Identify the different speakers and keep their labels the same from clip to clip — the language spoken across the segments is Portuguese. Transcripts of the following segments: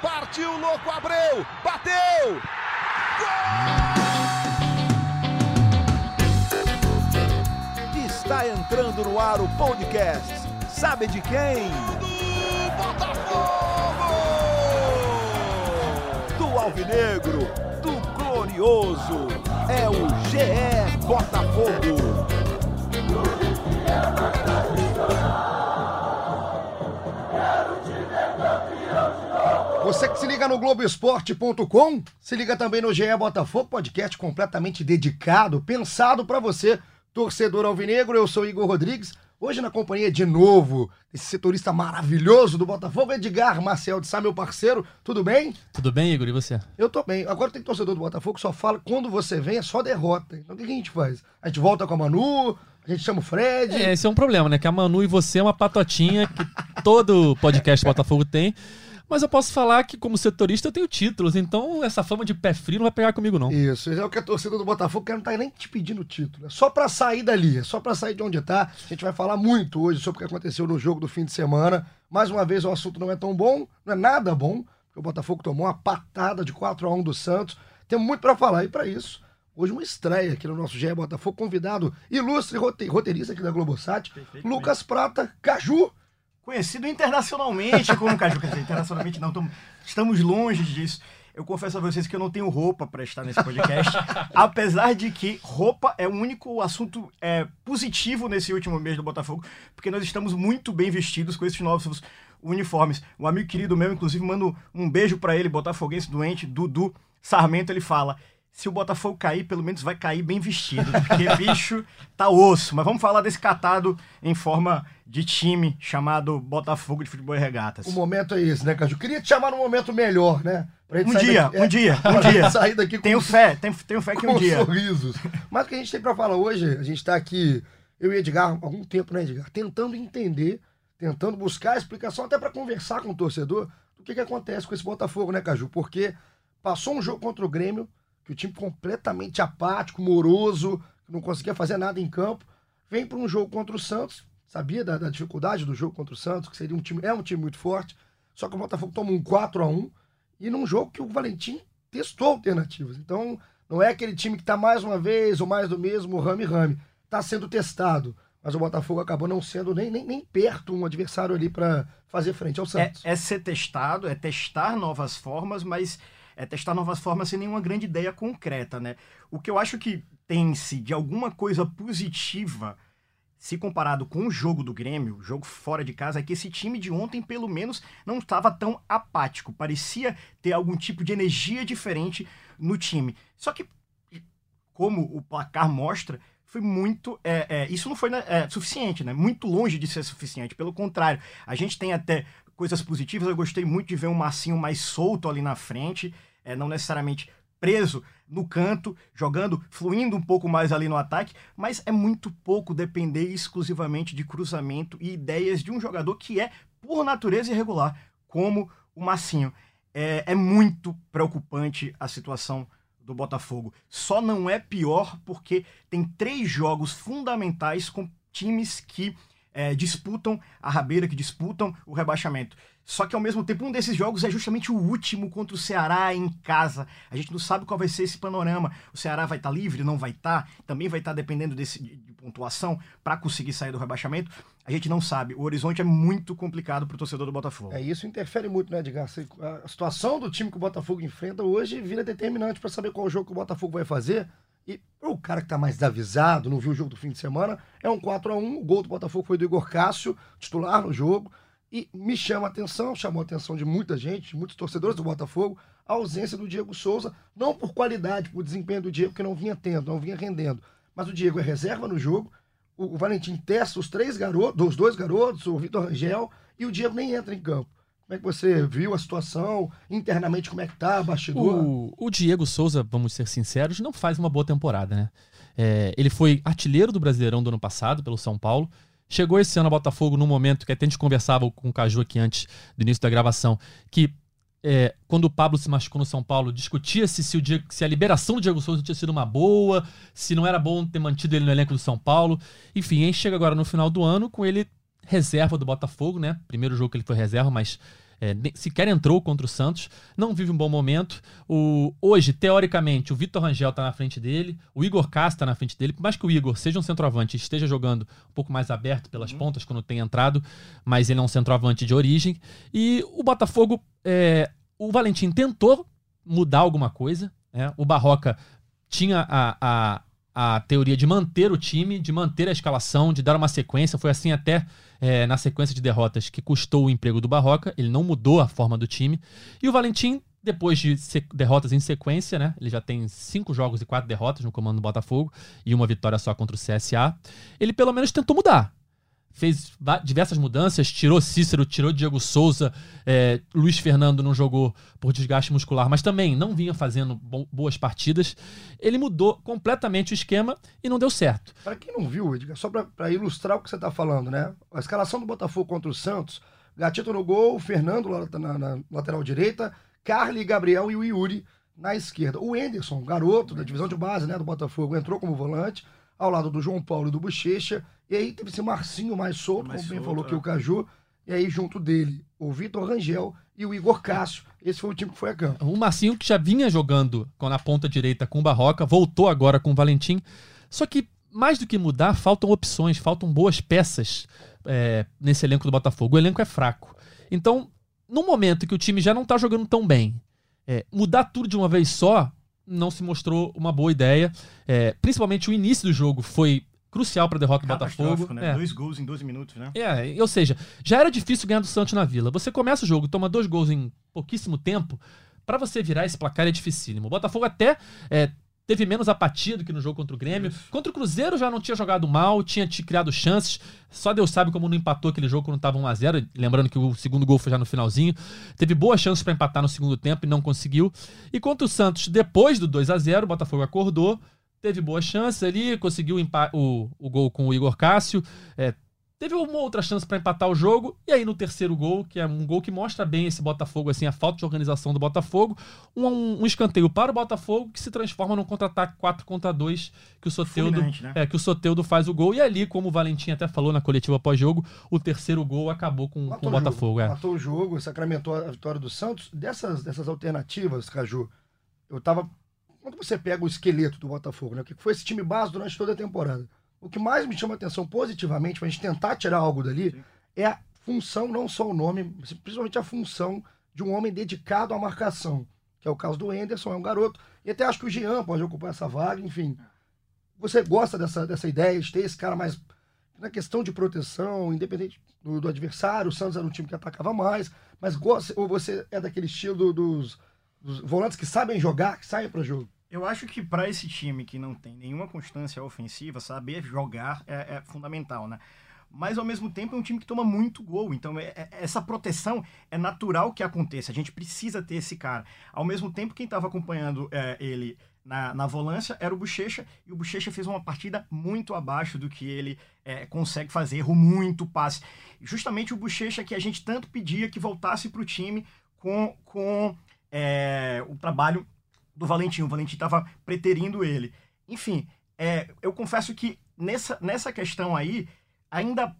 Speaker 1: Partiu, louco, Abreu. Bateu. Gol! Está entrando no ar o podcast. Sabe de quem? Do Botafogo! Do Alvinegro, do Glorioso. É o GE Botafogo.
Speaker 2: Você que se liga no Globoesporte.com, se liga também no GE Botafogo, podcast completamente dedicado, pensado para você, torcedor alvinegro. Eu sou Igor Rodrigues, hoje na companhia de novo desse setorista maravilhoso do Botafogo, Edgar Marcel de Sá, meu parceiro. Tudo bem?
Speaker 3: Tudo bem, Igor? E você?
Speaker 2: Eu tô bem. Agora tem torcedor do Botafogo que só fala quando você vem é só derrota. Então o que a gente faz? A gente volta com a Manu, a gente chama o Fred.
Speaker 3: É, esse é um problema, né? Que a Manu e você é uma patotinha que todo podcast Botafogo tem. Mas eu posso falar que, como setorista, eu tenho títulos, então essa fama de pé frio não vai pegar comigo, não.
Speaker 2: Isso, é o que a torcida do Botafogo quer, não tá nem te pedindo título. É só pra sair dali, é só pra sair de onde tá. A gente vai falar muito hoje sobre o que aconteceu no jogo do fim de semana. Mais uma vez, o assunto não é tão bom, não é nada bom, porque o Botafogo tomou uma patada de 4 a 1 do Santos. Temos muito pra falar, e pra isso, hoje uma estreia aqui no nosso GE Botafogo, convidado ilustre roteirista aqui da Globosat, Lucas Prata, Caju
Speaker 4: conhecido internacionalmente como Caju. Quer dizer, internacionalmente não, tamo, estamos longe disso. Eu confesso a vocês que eu não tenho roupa para estar nesse podcast, apesar de que roupa é o único assunto é, positivo nesse último mês do Botafogo, porque nós estamos muito bem vestidos com esses novos uniformes. Um amigo querido meu, inclusive, mando um beijo para ele, botafoguense doente, Dudu Sarmento, ele fala: se o Botafogo cair, pelo menos vai cair bem vestido, porque bicho tá osso. Mas vamos falar desse catado em forma de time chamado Botafogo de Futebol e Regatas.
Speaker 2: O momento é esse, né, Caju? Queria te chamar num momento melhor, né?
Speaker 4: Um dia, daqui, um é, dia, um dia,
Speaker 2: sair daqui
Speaker 4: tenho fé, tenho, tenho fé que um dia.
Speaker 2: sorrisos. Mas o que a gente tem para falar hoje, a gente tá aqui, eu e Edgar, há algum tempo, né, Edgar? Tentando entender, tentando buscar a explicação, até para conversar com o torcedor, do que, que acontece com esse Botafogo, né, Caju? Porque passou um jogo contra o Grêmio, que o time completamente apático, moroso, não conseguia fazer nada em campo, vem para um jogo contra o Santos, sabia da, da, dificuldade do jogo contra o Santos, que seria um time, é um time muito forte, só que o Botafogo toma um 4 a 1 e num jogo que o Valentim testou alternativas. Então, não é aquele time que está mais uma vez ou mais do mesmo rame-rame. Está sendo testado. Mas o Botafogo acabou não sendo nem, nem, nem perto um adversário ali para fazer frente ao é, Santos.
Speaker 4: É, é ser testado, é testar novas formas, mas é testar novas formas sem nenhuma grande ideia concreta, né? O que eu acho que tem-se de alguma coisa positiva se comparado com o jogo do Grêmio, o jogo fora de casa, é que esse time de ontem, pelo menos, não estava tão apático. Parecia ter algum tipo de energia diferente no time. Só que, como o placar mostra, foi muito. É, é, isso não foi né, é, suficiente, né? Muito longe de ser suficiente. Pelo contrário, a gente tem até coisas positivas. Eu gostei muito de ver um Massinho mais solto ali na frente é, não necessariamente preso no canto, jogando, fluindo um pouco mais ali no ataque, mas é muito pouco depender exclusivamente de cruzamento e ideias de um jogador que é, por natureza, irregular, como o Massinho. É, é muito preocupante a situação do Botafogo. Só não é pior porque tem três jogos fundamentais com times que é, disputam a rabeira, que disputam o rebaixamento. Só que ao mesmo tempo, um desses jogos é justamente o último contra o Ceará em casa. A gente não sabe qual vai ser esse panorama. O Ceará vai estar tá livre, não vai estar, tá, também vai estar tá dependendo desse, de, pontuação para conseguir sair do rebaixamento. A gente não sabe. O horizonte é muito complicado para o torcedor do Botafogo.
Speaker 2: É, isso interfere muito, né, Edgar? A situação do time que o Botafogo enfrenta hoje vira determinante para saber qual jogo que o Botafogo vai fazer. E o cara que está mais avisado, não viu o jogo do fim de semana, é um 4 a 1 O gol do Botafogo foi do Igor Cássio, titular no jogo. E me chama a atenção, chamou a atenção de muita gente, muitos torcedores do Botafogo, a ausência do Diego Souza, não por qualidade, por desempenho do Diego, que não vinha tendo, não vinha rendendo. Mas o Diego é reserva no jogo, o, Valentim testa os três garotos, os dois garotos, o Vitor Rangel, e o Diego nem entra em campo. Como é que você viu a situação internamente? Como é que tá, bastidor?
Speaker 3: O, o Diego Souza, vamos ser sinceros, não faz uma boa temporada, né? É, ele foi artilheiro do Brasileirão do ano passado pelo São Paulo. Chegou esse ano a Botafogo num momento que até a gente conversava com o Caju aqui antes do início da gravação, que é, quando o Pablo se machucou no São Paulo, discutia-se se, se, a liberação do Diego Souza tinha sido uma boa, se não era bom ter mantido ele no elenco do São Paulo. Enfim, a gente chega agora no final do ano com ele reserva do Botafogo, né? Primeiro jogo que ele foi reserva, mas é, sequer entrou contra o Santos, não vive um bom momento. O, hoje, teoricamente, o Vitor Rangel está na frente dele, o Igor Castro está na frente dele, por mais que o Igor seja um centroavante e esteja jogando um pouco mais aberto pelas uhum. pontas quando tem entrado, mas ele é um centroavante de origem. E o Botafogo, é, o Valentim tentou mudar alguma coisa, né? o Barroca tinha a, a a teoria de manter o time, de manter a escalação, de dar uma sequência. Foi assim até é, na sequência de derrotas que custou o emprego do Barroca. Ele não mudou a forma do time. E o Valentim, depois de derrotas em sequência, né? Ele já tem cinco jogos e quatro derrotas no comando do Botafogo e uma vitória só contra o CSA. Ele pelo menos tentou mudar fez diversas mudanças, tirou Cícero, tirou Diego Souza, é, Luiz Fernando não jogou por desgaste muscular, mas também não vinha fazendo boas partidas. Ele mudou completamente o esquema e não deu certo.
Speaker 2: Para quem não viu, Edgar, só para ilustrar o que você está falando, né? A escalação do Botafogo contra o Santos, Gatito no gol, Fernando na, na lateral direita, Carly, Gabriel e o Yuri na esquerda. O Enderson, garoto da divisão de base né, do Botafogo, entrou como volante ao lado do João Paulo e do Bochecha. E aí teve esse Marcinho mais solto, mais como bem falou é. que o Caju. E aí, junto dele, o Vitor Rangel e o Igor Cássio. Esse foi o time que foi a campo.
Speaker 3: O Marcinho, que já vinha jogando na ponta direita com o Barroca, voltou agora com o Valentim. Só que, mais do que mudar, faltam opções, faltam boas peças é, nesse elenco do Botafogo. O elenco é fraco. Então, no momento que o time já não está jogando tão bem, é, mudar tudo de uma vez só não se mostrou uma boa ideia. É, principalmente o início do jogo foi crucial para a derrota do Botafogo.
Speaker 4: Né? É. Dois gols em 12 minutos, né?
Speaker 3: É, ou seja, já era difícil ganhar do Santos na Vila. Você começa o jogo, toma dois gols em pouquíssimo tempo, para você virar esse placar é dificílimo. O Botafogo até é, teve menos apatia do que no jogo contra o Grêmio. Isso. Contra o Cruzeiro já não tinha jogado mal, tinha te criado chances. Só Deus sabe como não empatou aquele jogo quando estava 1x0. Lembrando que o segundo gol foi já no finalzinho. Teve boas chances para empatar no segundo tempo e não conseguiu. E contra o Santos, depois do 2 a 0 o Botafogo acordou. Teve boas chances ali, conseguiu o, o gol com o Igor Cássio. É, Teve uma outra chance para empatar o jogo, e aí no terceiro gol, que é um gol que mostra bem esse Botafogo, assim, a falta de organização do Botafogo, um, um escanteio para o Botafogo que se transforma num contra-ataque 4 contra 2, que o Soteudo, né? é, que o Soteudo faz o gol, e ali, como o Valentim até falou na coletiva pós-jogo, o terceiro gol acabou com, com o Botafogo.
Speaker 2: É. Matou o jogo, sacramentou a vitória do Santos. Dessas, dessas alternativas, Caju, eu tava. Quando você pega o esqueleto do Botafogo, né? O que foi esse time base durante toda a temporada? O que mais me chama atenção positivamente, para a gente tentar tirar algo dali, Sim. é a função, não só o nome, principalmente a função de um homem dedicado à marcação, que é o caso do Enderson, é um garoto, e até acho que o Jean pode ocupar essa vaga, enfim. Você gosta dessa, dessa ideia de ter esse cara mais na questão de proteção, independente do, do adversário, o Santos era um time que atacava mais, mas gosta, ou você é daquele estilo dos, dos volantes que sabem jogar, que saem para o jogo?
Speaker 4: Eu acho que para esse time que não tem nenhuma constância ofensiva, saber jogar é, é, fundamental, né? Mas ao mesmo tempo é um time que toma muito gol, então é, é, essa proteção é natural que aconteça. A gente precisa ter esse cara. Ao mesmo tempo, quem estava acompanhando é, ele na, na volância era o Bochecha, e o Bochecha fez uma partida muito abaixo do que ele é, consegue fazer, errou muito passe. Justamente o Bochecha que a gente tanto pedia que voltasse para o time com, com é, o trabalho do Valentim. O Valentim estava preterindo ele. Enfim, é, eu confesso que nessa, nessa questão aí, ainda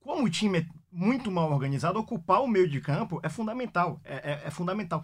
Speaker 4: como o time é muito mal organizado, ocupar o meio de campo é fundamental. É, é, é fundamental.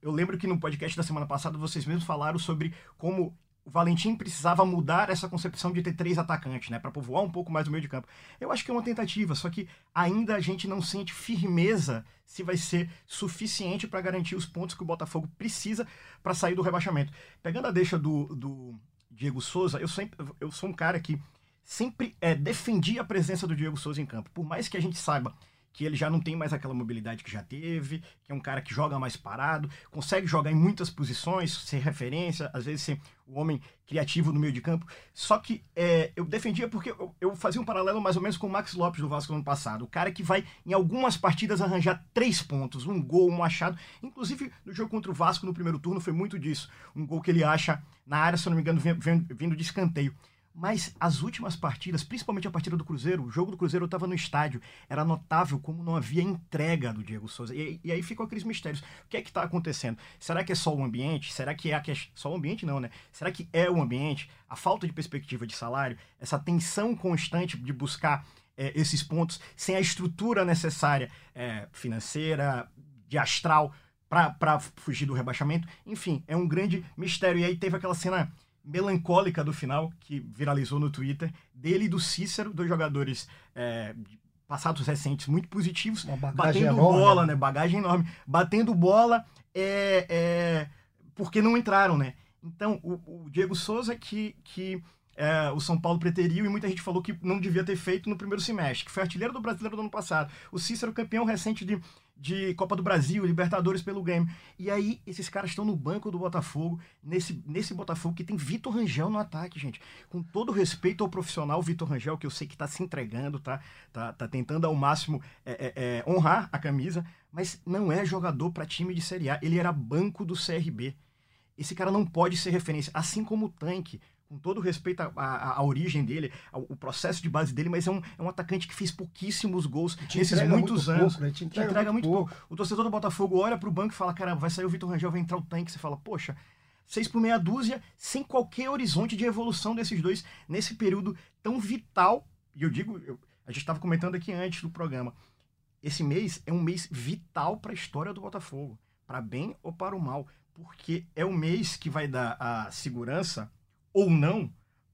Speaker 4: Eu lembro que no podcast da semana passada vocês mesmos falaram sobre como o Valentim precisava mudar essa concepção de ter três atacantes, né, para povoar um pouco mais o meio de campo. Eu acho que é uma tentativa, só que ainda a gente não sente firmeza se vai ser suficiente para garantir os pontos que o Botafogo precisa para sair do rebaixamento. Pegando a deixa do, do Diego Souza, eu sempre eu sou um cara que sempre é, defendi a presença do Diego Souza em campo, por mais que a gente saiba que ele já não tem mais aquela mobilidade que já teve, que é um cara que joga mais parado, consegue jogar em muitas posições, ser referência, às vezes ser o homem criativo no meio de campo. Só que é, eu defendia porque eu, eu, fazia um paralelo mais ou menos com o Max Lopes do Vasco no ano passado. O cara que vai, em algumas partidas, arranjar três pontos, um gol, um achado. Inclusive, no jogo contra o Vasco no primeiro turno foi muito disso. Um gol que ele acha na área, se eu não me engano, vindo de escanteio. Mas as últimas partidas, principalmente a partida do Cruzeiro, o jogo do Cruzeiro estava no estádio, era notável como não havia entrega do Diego Souza. E, e aí ficam aqueles mistérios. O que é que está acontecendo? Será que é só o ambiente? Será que é a só o ambiente não, né? Será que é o ambiente? A falta de perspectiva de salário, essa tensão constante de buscar é, esses pontos sem a estrutura necessária é, financeira, de astral para fugir do rebaixamento. Enfim, é um grande mistério. E aí teve aquela cena melancólica do final, que viralizou no Twitter, dele e do Cícero, dois jogadores é, passados recentes muito positivos, batendo enorme, bola, né? Bagagem enorme. Batendo bola é, é, porque não entraram, né? Então, o, o Diego Souza que, que é, o São Paulo preteriu e muita gente falou que não devia ter feito no primeiro semestre, que foi artilheiro do brasileiro do ano passado. O Cícero, campeão recente de, de Copa do Brasil, Libertadores pelo Grêmio. E aí, esses caras estão no banco do Botafogo, nesse, nesse Botafogo que tem Vitor Rangel no ataque, gente. Com todo respeito ao profissional Vitor Rangel, que eu sei que está se entregando, tá, tá, tá tentando ao máximo é, é, é, honrar a camisa, mas não é jogador para time de Série A. Ele era banco do CRB. Esse cara não pode ser referência, assim como o Tanque com todo respeito à, origem dele, ao, o processo de base dele, mas é um, é um atacante que fez pouquíssimos gols nesses muitos anos.
Speaker 2: Pouco, né? Te entrega, te entrega muito, muito pouco.
Speaker 4: O torcedor do Botafogo olha para o banco e fala: cara, vai sair o Vitor Rangel, vai entrar o tanque. Você fala: poxa, seis por meia dúzia, sem qualquer horizonte de evolução desses dois nesse período tão vital. E eu digo, eu, a gente estava comentando aqui antes do programa. Esse mês é um mês vital para a história do Botafogo, para bem ou para o mal, porque é o mês que vai dar a segurança ou não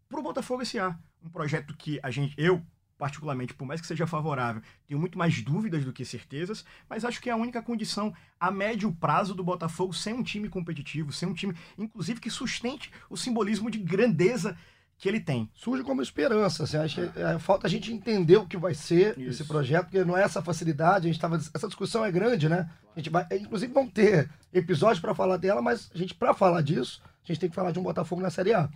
Speaker 4: para o Botafogo S.A. Um projeto que a gente, eu particularmente, por mais que seja favorável, tenho muito mais dúvidas do que certezas, mas acho que é a única condição a médio prazo do Botafogo ser um time competitivo, ser um time, inclusive, que sustente o simbolismo de grandeza que ele tem.
Speaker 2: Surge como esperança. Assim, acho que é, falta a gente entender o que vai ser Isso. esse projeto, porque não é essa facilidade. A gente tava, essa discussão é grande, né? A gente vai, inclusive, vão ter episódios para falar dela, mas a gente, para falar disso, a gente tem que falar de um Botafogo na Série A.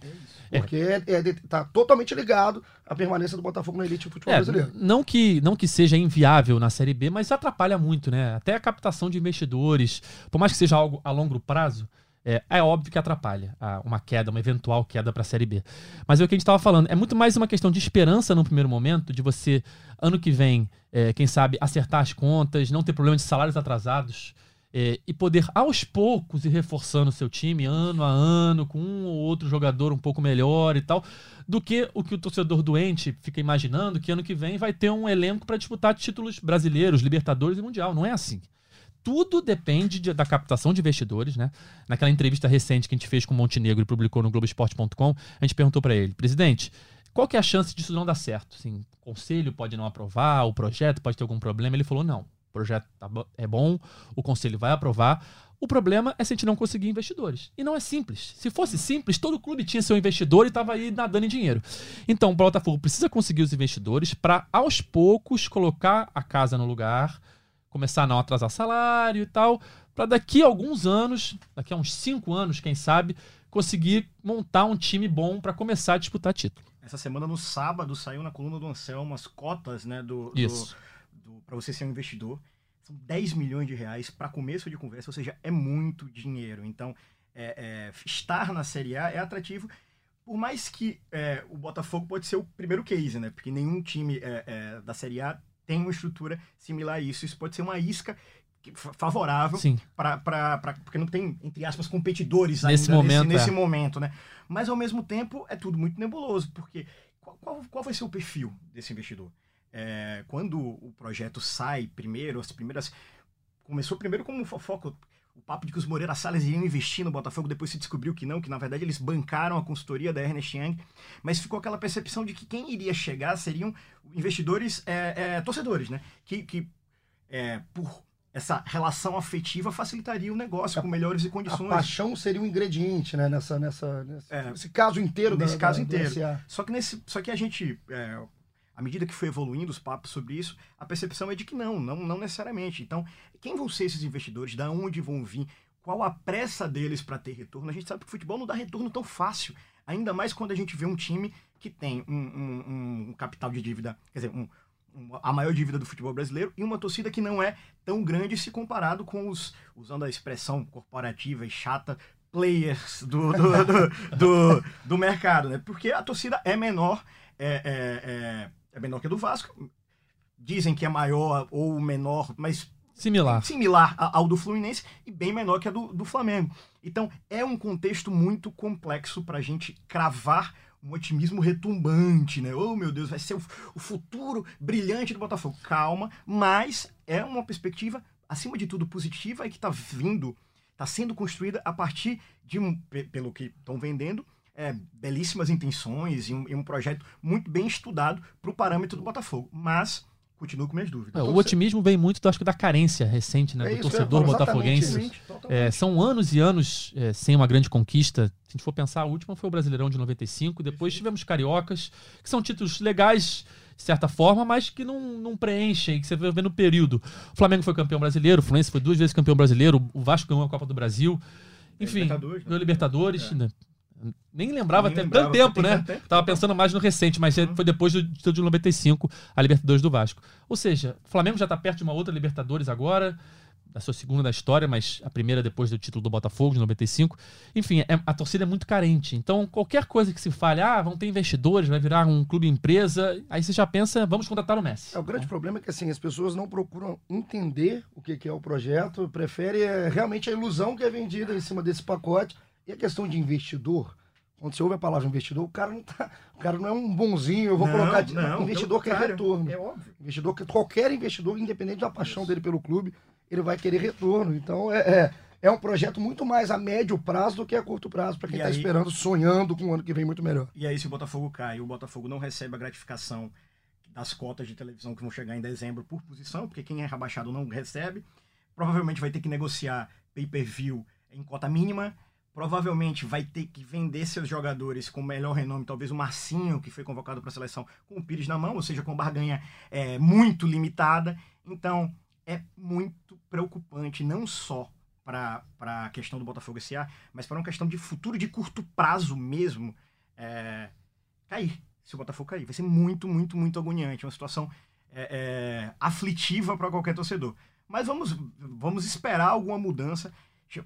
Speaker 2: É porque é, é, tá totalmente ligado à permanência do Botafogo na elite do futebol é, brasileiro.
Speaker 3: Não que, não que seja inviável na Série B, mas atrapalha muito, né? Até a captação de investidores, por mais que seja algo a longo prazo, é, é óbvio que atrapalha uma queda, uma eventual queda para a Série B. Mas é o que a gente estava falando, é muito mais uma questão de esperança no primeiro momento, de você, ano que vem, é, quem sabe, acertar as contas, não ter problema de salários atrasados é, e poder aos poucos ir reforçando o seu time ano a ano, com um ou outro jogador um pouco melhor e tal, do que o que o torcedor doente fica imaginando que ano que vem vai ter um elenco para disputar títulos brasileiros, Libertadores e Mundial. Não é assim. Tudo depende de, da captação de investidores, né? Naquela entrevista recente que a gente fez com o Montenegro e publicou no Globoesporte.com, a gente perguntou para ele, presidente, qual que é a chance disso não dar certo? Assim, o conselho pode não aprovar, o projeto pode ter algum problema. Ele falou: não, o projeto tá é bom, o conselho vai aprovar. O problema é se a gente não conseguir investidores. E não é simples. Se fosse simples, todo clube tinha seu investidor e estava aí nadando em dinheiro. Então, o Botafogo precisa conseguir os investidores para, aos poucos, colocar a casa no lugar, começar a não atrasar salário e tal, para daqui a alguns anos, daqui a uns cinco anos, quem sabe, conseguir montar um time bom para começar a disputar título.
Speaker 4: Essa semana, no sábado, saiu na coluna do Anselmo as cotas né, do, Isso. do para você ser um investidor. São 10 milhões de reais para começo de conversa, ou seja, é muito dinheiro. Então, é, é, estar na Série A é atrativo. Por mais que é, o Botafogo pode ser o primeiro case, né? Porque nenhum time é, é, da Série A tem uma estrutura similar a isso. Isso pode ser uma isca favorável para porque não tem entre aspas competidores
Speaker 3: nesse ainda momento,
Speaker 4: nesse, nesse é. momento né mas ao mesmo tempo é tudo muito nebuloso porque qual, qual, qual vai ser o perfil desse investidor é, quando o projeto sai primeiro, as primeiras. Começou primeiro como fofoca. O papo de que os Moreira Salles iriam investir no Botafogo, depois se descobriu que não, que na verdade eles bancaram a consultoria da Ernest Young, mas ficou aquela percepção de que quem iria chegar seriam investidores é, é, torcedores, né? Que, que é, por essa relação afetiva facilitaria o negócio a, com melhores condições.
Speaker 2: A paixão seria um ingrediente, né? Nessa, nessa, nesse, é, nesse caso inteiro.
Speaker 4: Nesse da, caso da, inteiro. Só que, nesse, só que a gente é, à medida que foi evoluindo os papos sobre isso, a percepção é de que não, não, não necessariamente. Então, quem vão ser esses investidores? Da onde vão vir? Qual a pressa deles para ter retorno? A gente sabe que o futebol não dá retorno tão fácil. Ainda mais quando a gente vê um time que tem um, um, um capital de dívida, quer dizer, um, a maior dívida do futebol brasileiro e uma torcida que não é tão grande se comparado com os, usando a expressão corporativa e chata, players do, do, do, do, do mercado, né? Porque a torcida é menor, é, é, é é menor que a do Vasco. Dizem que é maior ou menor, mas
Speaker 3: similar,
Speaker 4: similar ao do Fluminense e bem menor que a do, do Flamengo. Então é um contexto muito complexo para a gente cravar um otimismo retumbante, né? Oh meu Deus, vai ser o, o futuro brilhante do Botafogo. Calma, mas é uma perspectiva acima de tudo, positiva e que está vindo, está sendo construída a partir de um, pelo que estão vendendo, é, belíssimas intenções e um, e um, projeto muito bem estudado para o parâmetro do Botafogo. Mas continuo com minhas dúvidas.
Speaker 3: É, o otimismo vem muito, acho que, da carência recente né, é do torcedor botafoguense. É, são anos e anos é, sem uma grande conquista. Se a gente for pensar, a última foi o Brasileirão de 95, depois tivemos Cariocas, que são títulos legais de certa forma, mas que não, não preenchem, que você vê no período. O Flamengo foi campeão brasileiro, o Fluminense foi duas vezes campeão brasileiro, o Vasco ganhou a Copa do Brasil. Enfim, Libertadores, né? Libertadores. É. Né? Nem lembrava Nem lembrava, tanto tempo, né? Tempo, Tava pensando mais no recente, mas uhum. foi depois do título de 95, a Libertadores do Vasco. Ou seja, o Flamengo já está perto de uma outra Libertadores agora da sua segunda da história, mas a primeira depois do título do Botafogo, de 95. Enfim, é, a torcida é muito carente. Então, qualquer coisa que se fale, ah, vão ter investidores, vai virar um clube empresa, aí você já pensa, vamos contratar o Messi.
Speaker 2: É, o grande problema é que assim, as pessoas não procuram entender o que, que é o projeto, preferem é, realmente a ilusão que é vendida em cima desse pacote. E a questão de investidor, quando você ouve a palavra investidor, o cara não tá, o cara não é um bonzinho, eu vou não, colocar não, investidor quer retorno. É óbvio. Investidor qualquer investidor, independente da paixão Isso. dele pelo clube, ele vai querer retorno. Então é, é, é, um projeto muito mais a médio prazo do que a curto prazo, para quem está esperando, sonhando com um ano que vem muito melhor.
Speaker 4: E aí, se o Botafogo cai o Botafogo não recebe a gratificação das cotas de televisão que vão chegar em dezembro por posição, porque quem é rebaixado não recebe, provavelmente vai ter que negociar pay-per-view em cota mínima. Provavelmente vai ter que vender seus jogadores com melhor renome, talvez o Marcinho, que foi convocado para a seleção, com o Pires na mão, ou seja, com barganha é, muito limitada. Então, é muito preocupante, não só para a questão do Botafogo SA, mas para uma questão de futuro de curto prazo mesmo, é, cair. Se o Botafogo cair, vai ser muito, muito, muito agoniante. Uma situação é, é, aflitiva para qualquer torcedor. Mas vamos, vamos esperar alguma mudança.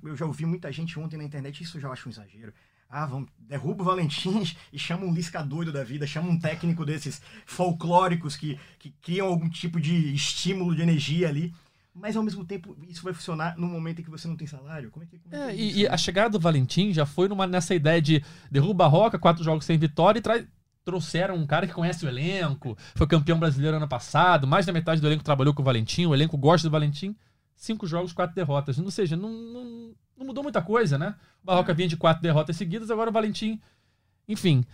Speaker 4: Eu já ouvi muita gente ontem na internet, isso eu já acho um exagero. Ah, vamos, derruba o Valentim e chama um Lisca doido da vida, chama um técnico desses folclóricos que, que criam algum tipo de estímulo de energia ali. Mas ao mesmo tempo, isso vai funcionar no momento em que você não tem salário? Como é que. Como
Speaker 3: é, é e, e, a chegada do Valentim já foi numa, nessa ideia de derruba a Roca, quatro jogos sem vitória e traz, trouxeram um cara que conhece o elenco, foi campeão brasileiro ano passado, mais da metade do elenco trabalhou com o Valentim, o elenco gosta do Valentim. Cinco jogos, quatro derrotas. Ou seja, não, não, não mudou muita coisa, né? O Barroca vinha de quatro derrotas seguidas, agora o Valentim. Enfim,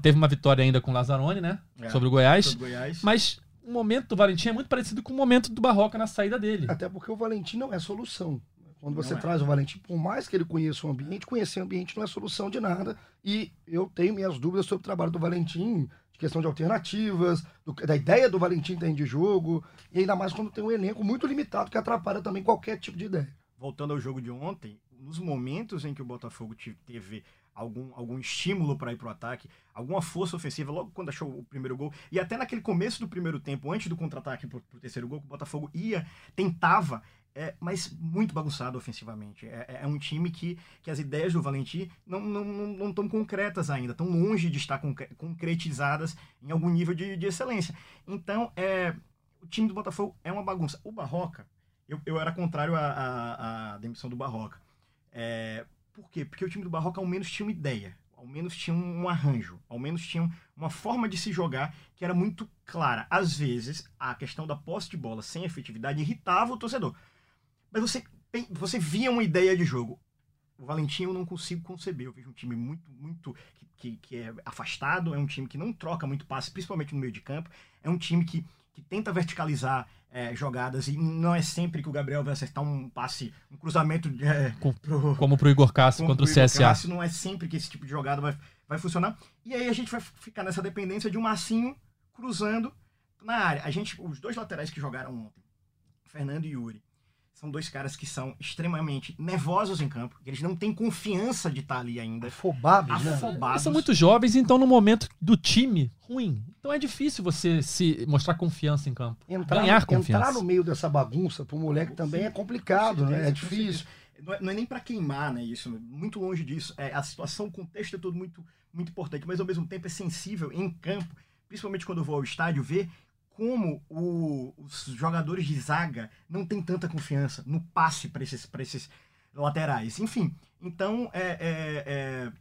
Speaker 3: teve uma vitória ainda com o Lazzaroni, né? É, sobre o Goiás. Sobre o Goiás. Mas o momento do Valentim é muito parecido com o momento do Barroca na saída dele.
Speaker 2: Até porque o Valentim não é solução. Quando você é. traz o Valentim, por mais que ele conheça o ambiente, conhecer o ambiente não é solução de nada. E eu tenho minhas dúvidas sobre o trabalho do Valentim, questão de alternativas, do, da ideia do Valentim tem de jogo, e ainda mais quando tem um elenco muito limitado que atrapalha também qualquer tipo de ideia.
Speaker 4: Voltando ao jogo de ontem, nos momentos em que o Botafogo teve algum, algum estímulo para ir para o ataque, alguma força ofensiva, logo quando achou o primeiro gol, e até naquele começo do primeiro tempo, antes do contra-ataque para o terceiro gol, o Botafogo ia, tentava, é, mas muito bagunçado ofensivamente. É, é, é, um time que, que as ideias do Valentim não estão não, não, não concretas ainda, estão longe de estar concretizadas em algum nível de, de excelência. Então, é, o time do Botafogo é uma bagunça. O Barroca, eu, eu era contrário à, à, demissão do Barroca. É, por quê? Porque o time do Barroca ao menos tinha uma ideia, ao menos tinha um arranjo, ao menos tinha uma forma de se jogar que era muito clara. Às vezes, a questão da posse de bola sem efetividade irritava o torcedor. Mas você, você via uma ideia de jogo. O Valentim eu não consigo conceber. Eu vejo um time muito, muito. Que, que, é afastado, é um time que não troca muito passe, principalmente no meio de campo. É um time que, que tenta verticalizar é, jogadas e não é sempre que o Gabriel vai acertar um passe, um cruzamento é,
Speaker 3: pro, como pro Igor Castro contra o CSA. Cássio,
Speaker 4: não é sempre que esse tipo de jogada vai, vai funcionar. E aí a gente vai ficar nessa dependência de um massinho cruzando na área. A gente, os dois laterais que jogaram ontem, Fernando e Yuri, são dois caras que são extremamente nervosos em campo, que eles não têm confiança de estar ali ainda.
Speaker 2: Afobados,
Speaker 3: né? Afobados. Eles são muito jovens, então no momento do time ruim. Então é difícil você se mostrar confiança em campo.
Speaker 2: Entrar, ganhar confiança. Entrar no meio dessa bagunça pro moleque também é complicado, né? É difícil.
Speaker 4: Não é, não é, nem para queimar, né? Isso, muito longe disso. É, a situação, o contexto é todo muito, muito importante, mas ao mesmo tempo é sensível em campo, principalmente quando eu vou ao estádio, ver como o, os jogadores de zaga não têm tanta confiança no passe para esses, esses laterais. Enfim, então é, é, é,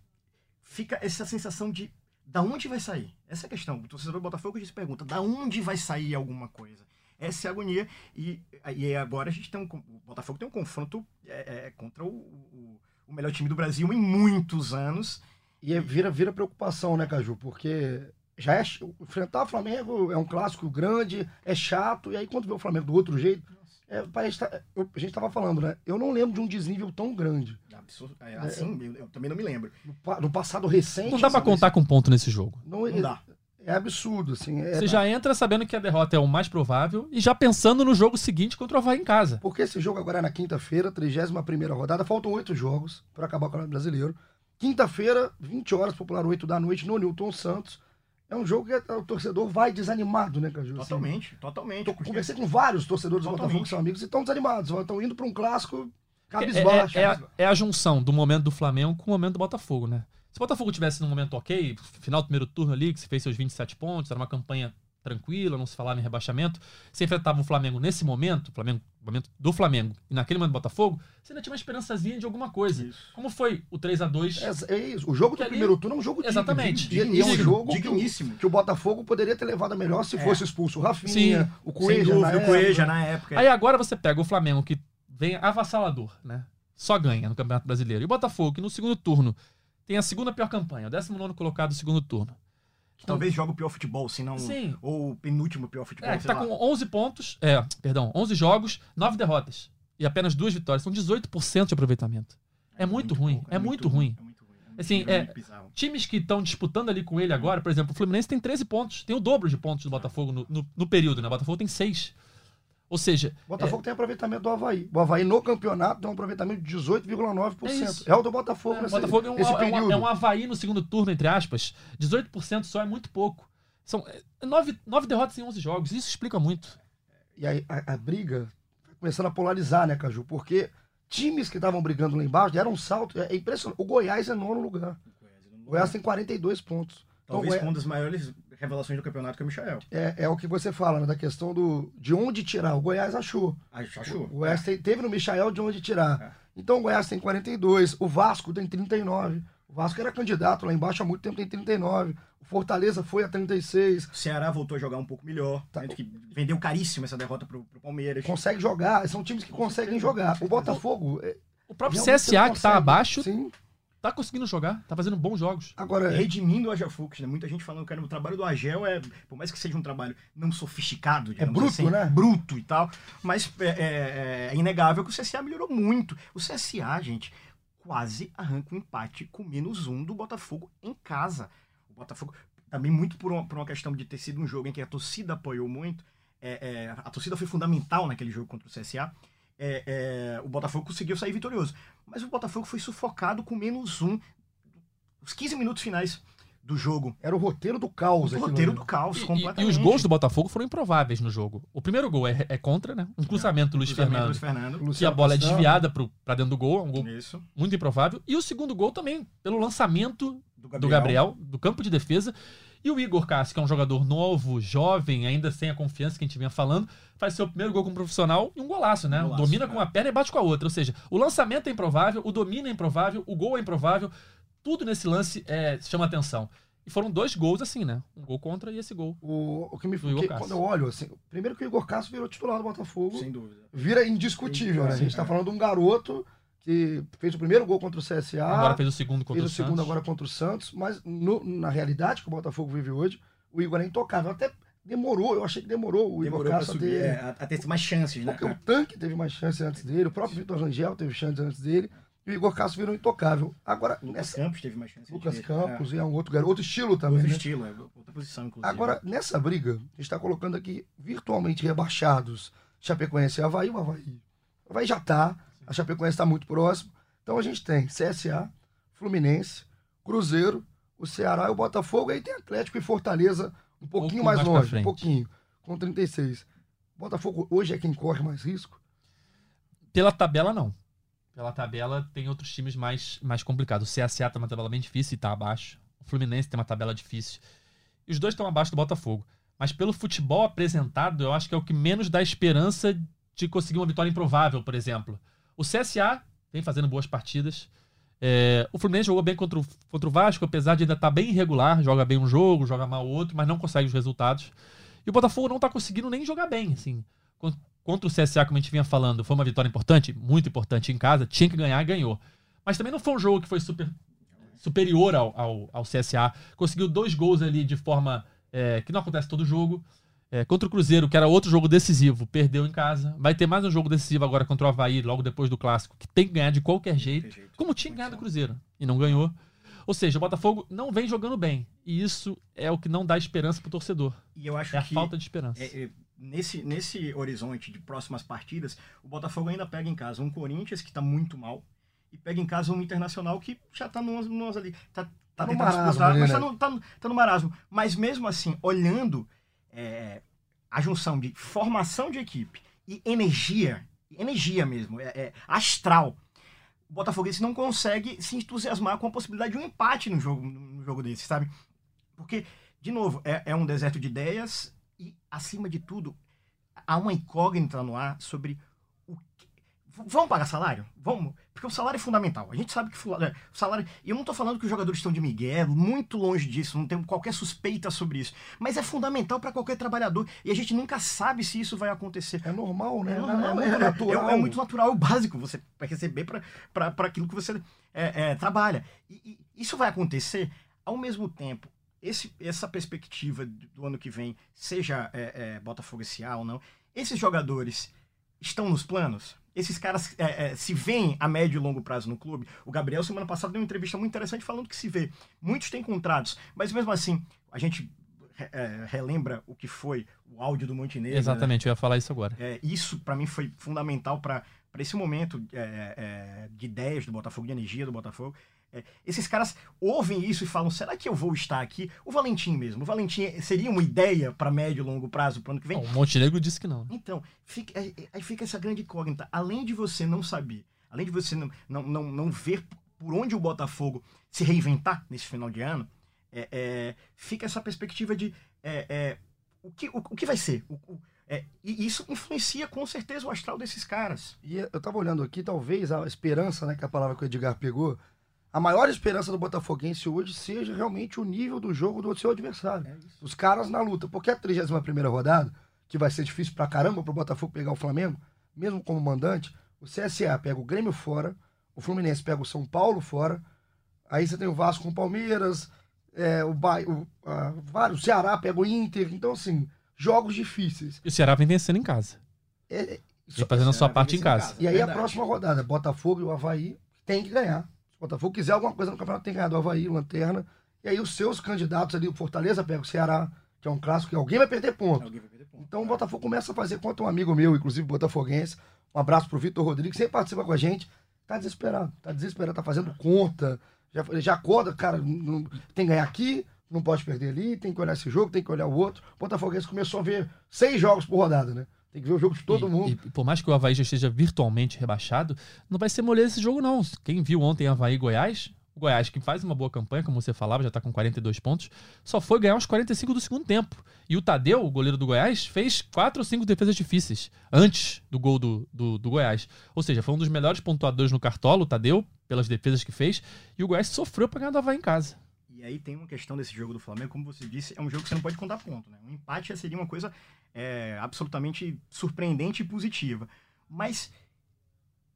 Speaker 4: fica essa sensação de da onde vai sair? Essa é a questão. O torcedor do Botafogo se pergunta, da onde vai sair alguma coisa? Essa é a agonia. E, e agora a gente tem um. O Botafogo tem um confronto é, é, contra o, o, o, melhor time do Brasil em muitos anos.
Speaker 2: E vira, vira preocupação, né, Caju? Porque já é. Enfrentar o Flamengo é um clássico grande, é chato, e aí quando vê o Flamengo do outro jeito. É, a gente estava falando, né? Eu não lembro de um desnível tão grande.
Speaker 4: Absurdo. É, assim, é, eu, eu, também não me lembro.
Speaker 2: No, no passado recente.
Speaker 3: Não dá para contar com ponto nesse jogo.
Speaker 2: Não, não dá. É absurdo, assim. É,
Speaker 3: Você já entra sabendo que a derrota é o mais provável e já pensando no jogo seguinte contra o Havaí em casa.
Speaker 2: Porque esse jogo agora é na quinta-feira, 31 rodada, faltam oito jogos para acabar com o brasileiro. Quinta-feira, 20 horas, popular 8 da noite, no Newton Santos. É um jogo que o torcedor vai desanimado, né, Caju?
Speaker 4: Totalmente, assim, totalmente.
Speaker 2: Tô, porque... Conversei com vários torcedores do Botafogo que são amigos e estão desanimados. Estão indo para um clássico cabisbaixo.
Speaker 3: É, é, é, é, a junção do momento do Flamengo com o momento do Botafogo, né? Se o Botafogo tivesse num momento ok, final do primeiro turno ali, que se fez seus 27 pontos, era uma campanha tranquila, não se falava em rebaixamento, você enfrentava o Flamengo nesse momento, o Flamengo, momento do Flamengo, e naquele momento do Botafogo, você ainda tinha uma esperançazinha de alguma coisa. Isso. Como foi o 3 a 2
Speaker 2: é, é isso. O jogo do ali... primeiro turno é um jogo
Speaker 3: Exatamente.
Speaker 2: Digno, e é um jogo digníssimo. Que, que, o Botafogo poderia ter levado a melhor se é. fosse expulso o Rafinha, Sim. o Coelho,
Speaker 4: na, o Coelho na época.
Speaker 3: Aí agora você pega o Flamengo, que vem avassalador, né? Só ganha no Campeonato Brasileiro. E o Botafogo, que no segundo turno tem a segunda pior campanha, o 19 colocado do segundo turno.
Speaker 4: Então, Talvez jogue o pior futebol, se não. Sim. Ou o penúltimo pior futebol.
Speaker 3: É, tá lá. com 11 pontos. É, perdão, 11 jogos, 9 derrotas. E apenas duas vitórias. São 18% de aproveitamento. É, é muito, muito, ruim. Pouco, é, é, muito ruim. ruim. É muito ruim. É assim, é, times que estão disputando ali com ele agora, por exemplo, o Fluminense tem 13 pontos. Tem o dobro de pontos do Botafogo no, no, no período, né? O Botafogo tem 6. Ou seja.
Speaker 2: O Botafogo é... tem aproveitamento do Havaí. O Havaí no campeonato tem um aproveitamento de 18,9%. É, é, o do Botafogo
Speaker 3: é, nesse, Botafogo é um, nesse período. É um, é um Havaí no segundo turno, entre aspas. 18% só é muito pouco. São é, nove, nove derrotas em 11 jogos. Isso explica muito.
Speaker 2: E aí a, a briga tá começando a polarizar, né, Caju? Porque times que estavam brigando lá embaixo deram um salto. É impressionante. O Goiás é nono lugar. O Goiás tem 42 pontos.
Speaker 4: Talvez então, uma das maiores revelações do campeonato que é o Michael.
Speaker 2: É, é o que você fala, né, da questão do, de onde tirar. O Goiás achou.
Speaker 4: Achou.
Speaker 2: O Goiás é. teve no Michael de onde tirar. É. Então o Goiás tem 42, o Vasco tem 39. O Vasco era candidato lá embaixo há muito tempo, tem 39. O Fortaleza foi a 36. O
Speaker 4: Ceará voltou a jogar um pouco melhor. Tá. Que vendeu caríssimo essa derrota pro, pro Palmeiras.
Speaker 2: Consegue jogar, são times que conseguem jogar. O Botafogo.
Speaker 3: O próprio CSA, que está abaixo, sim tá conseguindo jogar, tá fazendo bons jogos.
Speaker 4: Agora, redimindo o Agel Fux, né? Muita gente falando que o trabalho do Agel é, por mais que seja um trabalho não sofisticado,
Speaker 2: é bruto,
Speaker 4: assim,
Speaker 2: né?
Speaker 4: Bruto e tal, mas é, é, é, inegável que o CSA melhorou muito. O CSA, gente, quase arranca um empate com menos um do Botafogo em casa. O Botafogo, também muito por uma, por uma questão de ter sido um jogo em que a torcida apoiou muito, é, é, a torcida foi fundamental naquele jogo contra o CSA é, é, o Botafogo conseguiu sair vitorioso. Mas o Botafogo foi sufocado com menos um. Os 15 minutos finais do jogo.
Speaker 2: Era o roteiro do caos.
Speaker 4: O roteiro do caos,
Speaker 3: e,
Speaker 4: completamente.
Speaker 3: E, os gols do Botafogo foram improváveis no jogo. O primeiro gol é, é contra, né? Um cruzamento do Luiz Fernando. Luiz Fernando. Que a bola é desviada para dentro do gol. É um gol Isso. muito improvável. E o segundo gol também, pelo lançamento do Gabriel, do, Gabriel, do campo de defesa. E o Igor Cássio, que é um jogador novo, jovem, ainda sem a confiança que a gente vinha falando, faz seu primeiro gol como profissional e um golaço, né? Um golaço, Domina é. com uma perna e bate com a outra. Ou seja, o lançamento é improvável, o domínio é improvável, o gol é improvável. Tudo nesse lance é, chama atenção. E foram dois gols assim, né? Um gol contra e esse gol.
Speaker 2: O, o que me que, quando eu olho, assim, primeiro que o Igor Cássio virou titular do Botafogo.
Speaker 4: Sem dúvida.
Speaker 2: Vira indiscutível, né? A gente tá falando de um garoto que fez o primeiro gol contra o CSA.
Speaker 3: Agora fez o segundo contra
Speaker 2: o Santos. Fez o segundo agora contra o Santos. Mas no, na realidade que o Botafogo vive hoje, o Igor é intocável. Até demorou, eu achei que demorou o
Speaker 4: demorou
Speaker 2: Igor Castro
Speaker 4: a ter, é, a ter mais chances, né?
Speaker 2: Porque o Tanque teve mais chances antes dele, o próprio Vitor Rangel teve chances antes dele. E o Igor Castro virou intocável. Agora,
Speaker 4: Lucas nessa... Campos teve mais chances.
Speaker 2: Lucas Campos é. é um outro garoto, outro estilo também.
Speaker 4: Outro
Speaker 2: né?
Speaker 4: estilo, é outra posição, inclusive.
Speaker 2: Agora, nessa briga, a gente está colocando aqui virtualmente rebaixados Chapecoense e Havaí. O Havaí, o Havaí já está, a Chapecoense está muito próximo. Então a gente tem CSA, Fluminense, Cruzeiro, o Ceará e o Botafogo. Aí tem Atlético e Fortaleza um pouquinho, mais, mais longe, um pouquinho, com 36. Botafogo hoje é quem corre mais risco?
Speaker 3: Pela tabela, não. Pela tabela, tem outros times mais, mais complicados. O CSA tem uma tabela bem difícil e está abaixo. O Fluminense tem uma tabela difícil. E os dois estão abaixo do Botafogo. Mas pelo futebol apresentado, eu acho que é o que menos dá esperança de conseguir uma vitória improvável, por exemplo. O CSA vem fazendo boas partidas. É, o Fluminense jogou bem contra o, contra o Vasco, apesar de ainda estar tá bem irregular, joga bem um jogo, joga mal outro, mas não consegue os resultados. E o Botafogo não tá conseguindo nem jogar bem, assim. Contra o CSA, como a gente vinha falando, foi uma vitória importante, muito importante em casa, tinha que ganhar, ganhou. Mas também não foi um jogo que foi super, superior ao, ao, ao CSA. Conseguiu dois gols ali de forma é, que não acontece todo jogo. É, contra o Cruzeiro, que era outro jogo decisivo, perdeu em casa. Vai ter mais um jogo decisivo agora contra o Havaí, logo depois do clássico, que tem que ganhar de qualquer jeito, como tinha ganhado o Cruzeiro e não ganhou. Ou seja, o Botafogo não vem jogando bem. E isso é o que não dá esperança pro torcedor.
Speaker 4: E eu acho
Speaker 3: é a
Speaker 4: que
Speaker 3: falta de esperança.
Speaker 4: é, é, nesse, nesse horizonte de próximas partidas, o Botafogo ainda pega em casa um Corinthians que tá muito mal e pega em casa um Internacional que já tá numas, numas ali. Tá, tá,
Speaker 2: Tá no
Speaker 4: tentando
Speaker 2: marasmo
Speaker 4: disputar,
Speaker 2: ali,
Speaker 4: mas
Speaker 2: né?
Speaker 4: tá no, tá, no- tá no marasmo. Mas mesmo assim, olhando é, a junção de formação de equipe e energia, energia mesmo, é, é astral, o Botafoguense não consegue se entusiasmar com a possibilidade de um empate no jogo, no jogo desse, sabe? Porque, de novo, é, é um deserto de ideias e, acima de tudo, há uma incógnita no ar sobre Vamos pagar salário? Vamos? Porque o salário é fundamental. A gente sabe que fula- é, o salário. E eu não tô falando que os jogadores estão de Miguel, muito longe disso, não tenho qualquer suspeita sobre isso. Mas é fundamental para qualquer trabalhador. E a gente nunca sabe se isso vai acontecer.
Speaker 2: É normal, né?
Speaker 4: É,
Speaker 2: É,
Speaker 4: normal,
Speaker 2: muito
Speaker 4: é-
Speaker 2: natural.
Speaker 4: É, é muito natural, é o básico você vai receber para aquilo que você é, é, trabalha. E, e isso vai acontecer ao mesmo tempo. Esse, essa perspectiva do do ano que vem, seja é, é, Botafogo S.A. ou não, esses jogadores estão nos planos? Esses caras é, é, se veem a médio e longo prazo no clube? O Gabriel, semana passada, deu uma entrevista muito interessante falando que se vê. Muitos têm contratos, mas mesmo assim, a gente re- é, relembra o que foi o áudio do Montenegro. né?
Speaker 3: Exatamente, eu ia falar isso agora.
Speaker 4: É, isso, para mim, foi fundamental para esse momento é, é, de ideias do Botafogo, de energia do Botafogo. É, esses caras ouvem isso e falam: será que eu vou estar aqui? O Valentim mesmo. O Valentim seria uma ideia para médio e longo prazo para ano que vem?
Speaker 3: O Montenegro disse que não. né?
Speaker 4: Então, fica, aí aí fica essa grande incógnita. Além de você não saber, além de você não, não, não, não ver por onde o Botafogo se reinventar nesse final de ano, é, é, fica essa perspectiva de é, é, o, que, o, o que vai ser. O- o- é, e isso influencia com certeza o astral desses caras.
Speaker 2: E eu tava olhando aqui, talvez a esperança, né, que é a palavra que o Edgar pegou, a maior esperança do Botafoguense hoje seja realmente o nível do jogo do seu adversário. Os caras na luta. Porque a 31 rodada, que vai ser difícil pra caramba pro Botafogo pegar o Flamengo, mesmo como mandante, o CSA pega o Grêmio fora, o Fluminense pega o São Paulo fora, aí você tem o Vasco com o Palmeiras, é, o, Ba- o, a- o Ceará pega o Inter. Então, assim, jogos difícil.
Speaker 3: E o Ceará vem vencendo em casa.
Speaker 2: É,
Speaker 3: Vem fazendo a sua parte em casa.
Speaker 4: casa.
Speaker 2: E aí
Speaker 4: Verdade.
Speaker 2: a próxima rodada, Botafogo e o Havaí tem que ganhar. Botafogo quiser alguma coisa no campeonato, tem que ganhar do Havaí, Lanterna. E aí os seus candidatos ali, o Fortaleza pega o Ceará, que é um clássico, que alguém vai perder ponto.
Speaker 4: Vai perder ponto.
Speaker 2: Então o Botafogo começa a fazer contra um amigo meu, inclusive botafoguense. Um abraço pro Vitor Rodrigues, sempre participa com a gente. Tá desesperado, tá desesperado, tá fazendo conta. Já, já acorda, cara, não- tem que ganhar aqui, não pode perder ali, tem que olhar esse jogo, tem que olhar o outro. O Botafoguense começou a ver seis jogos por rodada, né? Tem que ver o jogo de todo
Speaker 3: e,
Speaker 2: mundo.
Speaker 3: E, por mais que o Havaí já esteja virtualmente rebaixado, não vai ser moleza esse jogo, não. Quem viu ontem Havaí e Goiás, o Goiás, que faz uma boa campanha, como você falava, já tá com 42 pontos, só foi ganhar aos 45 do segundo tempo. E o Tadeu, o goleiro do Goiás, fez quatro ou cinco defesas difíceis antes do gol do, do, do Goiás. Ou seja, foi um dos melhores pontuadores no Cartola, o Tadeu, pelas defesas que fez, e o Goiás sofreu pra ganhar do Havaí em casa.
Speaker 4: E aí tem uma questão desse jogo do Flamengo, como você disse, é um jogo que você não pode contar ponto, né? Um empate seria uma coisa é, absolutamente surpreendente e positiva. Mas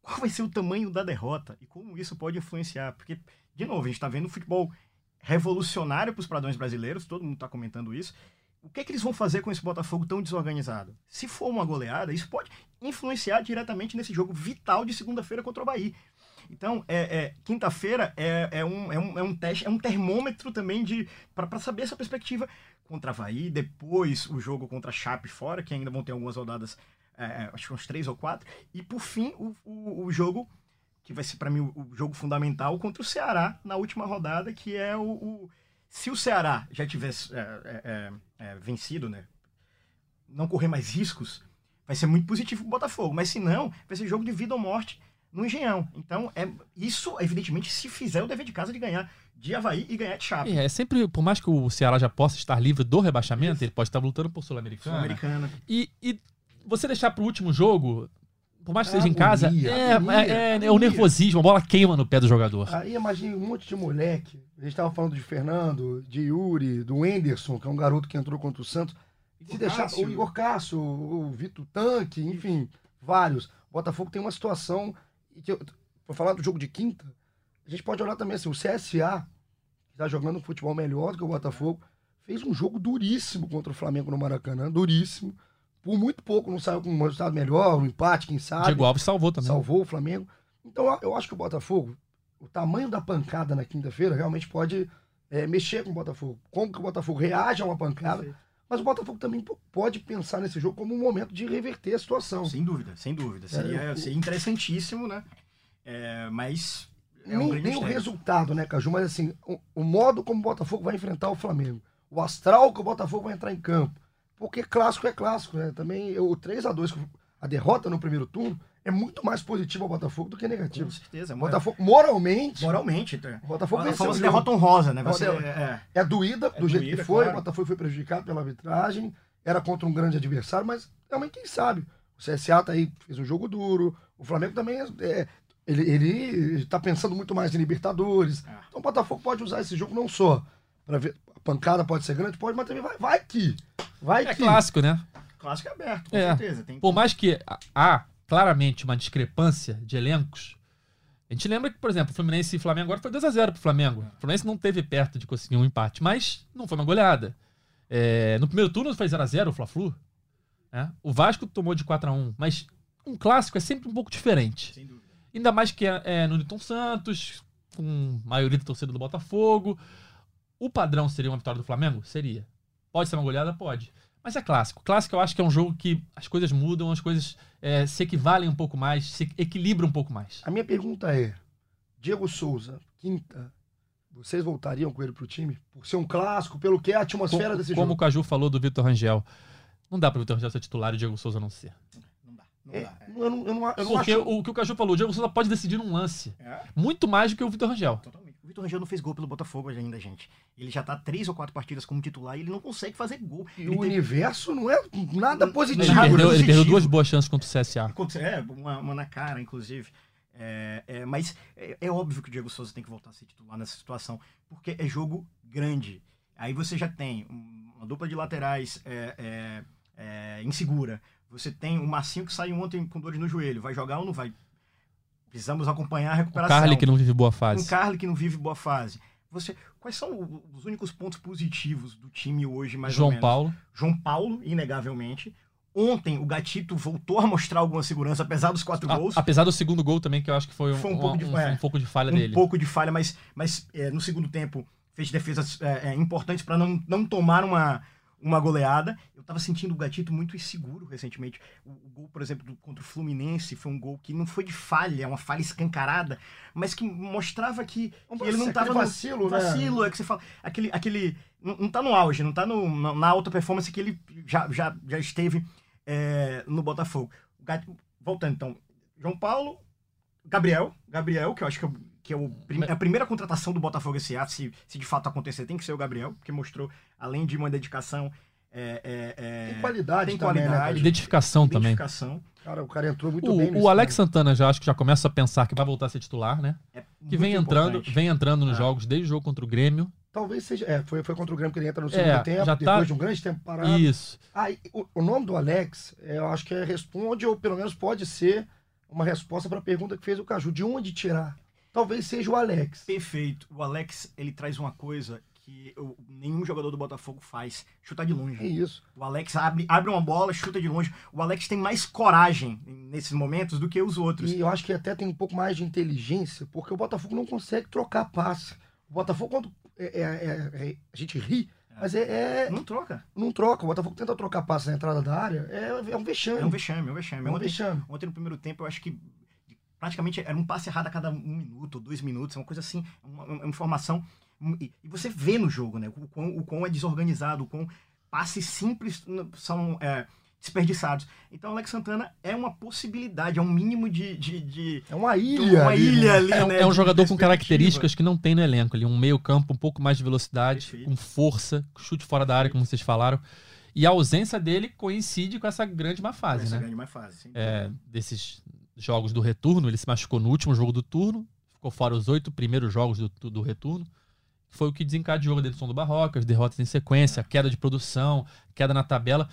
Speaker 4: qual vai ser o tamanho da derrota e como isso pode influenciar? Porque, de novo, a gente está vendo um futebol revolucionário para os padrões brasileiros, todo mundo está comentando isso. O que é que eles vão fazer com esse Botafogo tão desorganizado? Se for uma goleada, isso pode influenciar diretamente nesse jogo vital de segunda-feira contra o Bahia. Então, é, é, quinta-feira é, é, um, é, um, é um teste, é um termômetro também de para saber essa perspectiva contra Havaí, depois o jogo contra Chape fora, que ainda vão ter algumas rodadas, é, acho que uns três ou quatro, e por fim o, o, o jogo que vai ser para mim o, o jogo fundamental contra o Ceará na última rodada, que é o, o- se o Ceará já tivesse é, é, é, é, vencido, né, não correr mais riscos, vai ser muito positivo pro Botafogo, mas se não, vai ser jogo de vida ou morte no Engenhão. Então, é isso, evidentemente, se fizer o dever de casa de ganhar de Havaí e ganhar de Chape.
Speaker 3: E é sempre, por mais que o Ceará já possa estar livre do rebaixamento, ele pode estar lutando por Sul-Americana.
Speaker 4: Sul-Americana.
Speaker 3: E, e você deixar pro último jogo, por mais que
Speaker 2: É
Speaker 3: seja em casa,
Speaker 2: agonia,
Speaker 3: é,
Speaker 2: agonia,
Speaker 3: é, é, é o
Speaker 2: agonia.
Speaker 3: nervosismo, a bola queima no pé do jogador.
Speaker 2: Aí imagine um monte de moleque. A gente tava falando de Fernando, de Yuri, do Enderson, que é um garoto que entrou contra o Santos. Se deixar o Igor Cássio, o Vitor Tanque, enfim, vários. O Botafogo tem uma situação. E que eu, vou falar do jogo de quinta. A gente pode olhar também assim, o CSA, que está jogando um futebol melhor do que o Botafogo, fez um jogo duríssimo contra o Flamengo no Maracanã, duríssimo. Por muito pouco não saiu com um resultado melhor, um empate, quem sabe.
Speaker 3: Diego Alves salvou também.
Speaker 2: Salvou o Flamengo. Então eu- eu acho que o Botafogo, o tamanho da pancada na quinta-feira realmente pode é, mexer com o Botafogo. Como que o Botafogo reage a uma pancada.
Speaker 4: Perfeito.
Speaker 2: Mas o Botafogo também pode pensar nesse jogo como um momento de reverter a situação.
Speaker 4: Sem dúvida, sem dúvida. Seria,
Speaker 2: É, o-
Speaker 4: seria interessantíssimo, né? É, mas é um
Speaker 2: nem nem o resultado, né, Caju? Mas assim, o, o modo como o Botafogo vai enfrentar o Flamengo. O astral que o Botafogo vai entrar em campo. Porque clássico é clássico, né? Também eu- o 3 a 2 a derrota no primeiro turno, é muito mais positivo ao Botafogo do que negativo.
Speaker 4: Com certeza.
Speaker 2: Botafogo, moralmente,
Speaker 4: Moralmente. tá?
Speaker 2: o Botafogo venceu jogo.
Speaker 4: derrota honrosa, né? Você,
Speaker 2: Uma
Speaker 4: é,
Speaker 2: É doída do
Speaker 4: É
Speaker 2: jeito
Speaker 4: doída,
Speaker 2: que foi,
Speaker 4: claro.
Speaker 2: o Botafogo foi prejudicado pela arbitragem, era contra um grande adversário, mas também quem sabe. O CSA tá aí, fez um jogo duro, o Flamengo também é, é- ele, ele tá pensando muito mais em Libertadores.
Speaker 4: É.
Speaker 2: Então o Botafogo pode usar esse jogo não só para ver, a pancada pode ser grande, pode, mas também vai, vai que. Vai
Speaker 3: É
Speaker 2: que.
Speaker 3: clássico, né?
Speaker 4: clássico é aberto, com
Speaker 3: É.
Speaker 4: certeza. Tem
Speaker 3: Por mais que há claramente uma discrepância de elencos, a gente lembra que, por exemplo, o Fluminense e Flamengo agora foi 2x0 pro Flamengo. O Fluminense não teve perto de conseguir um empate, mas não foi uma goleada. É, no primeiro turno foi 0x0 o Fla-Flu. né? O Vasco tomou de 4x1, mas um clássico é sempre um pouco diferente.
Speaker 4: Sem dúvida.
Speaker 3: Ainda mais que é, é no Newton Santos, com maioria da torcida do Botafogo. O padrão seria uma vitória do Flamengo? Seria. Pode ser uma goleada? Pode. Mas é clássico. Clássico eu acho que é um jogo que as coisas mudam, as coisas é, se equivalem um pouco mais, se equilibram um pouco mais.
Speaker 2: A minha pergunta é: Diego Souza, quinta, vocês voltariam com ele pro time? Por ser um clássico, pelo que é a atmosfera
Speaker 3: Como,
Speaker 2: desse
Speaker 3: como o
Speaker 2: jogo?
Speaker 3: Caju falou do Vitor Rangel. Não dá para o Vitor Rangel ser titular e o Diego Souza não ser.
Speaker 4: Não dá. Não
Speaker 2: É,
Speaker 4: dá.
Speaker 2: eu não, eu não, eu não
Speaker 3: Porque
Speaker 2: acho.
Speaker 3: o que o Caju falou, o Diego Souza pode decidir num lance.
Speaker 4: É,
Speaker 3: Muito mais do que o Vitor Rangel.
Speaker 4: totalmente. O Vitor Rangel não fez gol pelo Botafogo ainda, gente. Ele já tá três ou quatro partidas como titular e ele não consegue fazer gol.
Speaker 2: E
Speaker 4: Ele
Speaker 2: o
Speaker 4: teve-
Speaker 2: universo não é nada
Speaker 4: Ele
Speaker 2: positivo.
Speaker 3: Ele
Speaker 4: Nada
Speaker 3: perdeu, ele perdeu duas boas chances contra o CSA.
Speaker 4: É, uma, uma na cara, inclusive. É, é, mas é, é óbvio que o Diego Souza tem que voltar a ser titular nessa situação, porque é jogo grande. Aí você já tem um- uma dupla de laterais é, é, é, insegura. Você tem o Marcinho que saiu ontem com dores no joelho. Vai jogar ou não vai? Precisamos acompanhar a recuperação.
Speaker 3: Carly que não vive boa
Speaker 4: Um
Speaker 3: fase.
Speaker 4: Carly que não vive boa fase. Você, quais são os únicos pontos positivos do time hoje, mais ou
Speaker 3: João
Speaker 4: menos?
Speaker 3: Paulo.
Speaker 4: João Paulo, inegavelmente. Ontem o Gatito voltou a mostrar alguma segurança, apesar dos quatro
Speaker 3: A-
Speaker 4: gols.
Speaker 3: apesar do segundo gol também, que eu acho que foi um,
Speaker 4: Foi um
Speaker 3: um-
Speaker 4: pouco de-
Speaker 3: um-
Speaker 4: é.
Speaker 3: um pouco de falha
Speaker 4: um
Speaker 3: dele.
Speaker 4: pouco de falha, mas, mas é, no segundo tempo fez defesas é, é, importantes para não, não tomar uma, uma goleada. Eu tava sentindo o Gatito muito inseguro recentemente. O, o gol, por exemplo, do- contra o Fluminense foi um gol que não foi de falha, é uma falha escancarada, mas que mostrava que,
Speaker 2: Um
Speaker 4: que ele não tava no
Speaker 2: vacilo, né?
Speaker 4: vacilo, é que você fala, aquele, aquele não, não tá no auge, não tá no, na, na alta performance que ele já, já, já esteve é, no Botafogo. O Gat- Voltando então, João Paulo, Gabriel, Gabriel, que eu acho que é, que é o prim-
Speaker 3: Mas-
Speaker 4: a primeira contratação do Botafogo esse ano, se, se de fato acontecer, tem que ser o Gabriel, porque mostrou, além de uma dedicação, é, é, é,
Speaker 2: Tem qualidade
Speaker 4: tem
Speaker 2: também, né,
Speaker 4: qualidade,
Speaker 2: cara?
Speaker 3: Identificação também.
Speaker 4: identificação.
Speaker 2: Cara, o cara entrou muito
Speaker 3: O,
Speaker 2: bem no
Speaker 3: o Alex. Santana já acho que já começa a pensar que vai voltar a ser titular, né?
Speaker 4: É
Speaker 3: Que vem entrando,
Speaker 4: importante.
Speaker 3: vem entrando nos
Speaker 4: É.
Speaker 3: jogos desde o jogo contra o Grêmio.
Speaker 2: Talvez seja. É, foi, foi contra o Grêmio que ele entra no segundo
Speaker 3: É,
Speaker 2: tempo,
Speaker 3: já
Speaker 2: depois
Speaker 3: tá-
Speaker 2: de um grande tempo parado.
Speaker 3: Isso.
Speaker 2: Ah, o, o nome do Alex, é, eu acho que é responde, ou pelo menos pode ser uma resposta para a pergunta que fez o Caju. De onde tirar? Talvez seja o Alex.
Speaker 4: Perfeito. O Alex, ele traz uma coisa que eu- nenhum jogador do Botafogo faz, chutar de longe.
Speaker 2: É isso.
Speaker 4: O Alex abre, abre uma bola, chuta de longe. O Alex tem mais coragem nesses momentos do que os outros.
Speaker 2: E eu acho que até tem um pouco mais de inteligência, porque o Botafogo não consegue trocar passe. O Botafogo, quando. é- é- é- é- a gente ri, mas é, é-
Speaker 4: Não troca.
Speaker 2: não troca. O Botafogo tenta trocar passe na entrada da área, é, é um vexame.
Speaker 4: É um vexame, é um vexame.
Speaker 2: É um
Speaker 4: Ontem,
Speaker 2: vexame.
Speaker 4: ontem no primeiro tempo eu acho que praticamente era um passe errado a cada um minuto, dois minutos, é uma coisa assim, uma, uma informação. E, e você vê no jogo, né? O quão, o quão é desorganizado, o quão passes simples são é, desperdiçados. Então o Alex Santana é uma possibilidade, é um mínimo de. de, de-
Speaker 2: É uma ilha.
Speaker 4: uma
Speaker 2: ali, né?
Speaker 4: ilha ali,
Speaker 3: É, um-
Speaker 4: né?
Speaker 3: é um jogador com características que não tem no elenco. Ali, um meio campo um pouco mais de velocidade,
Speaker 4: Perfeito.
Speaker 3: com força, chute fora da área, como vocês falaram. E a ausência dele coincide com essa grande má fase,
Speaker 4: Essa
Speaker 3: né?
Speaker 4: grande mais fase. sem
Speaker 3: É, desses jogos do retorno, ele se machucou no último jogo do turno, ficou fora os oito primeiros jogos do, do retorno. foi o que desencadeou a demissão do Barroca, as derrotas em sequência, queda de produção, queda na tabela.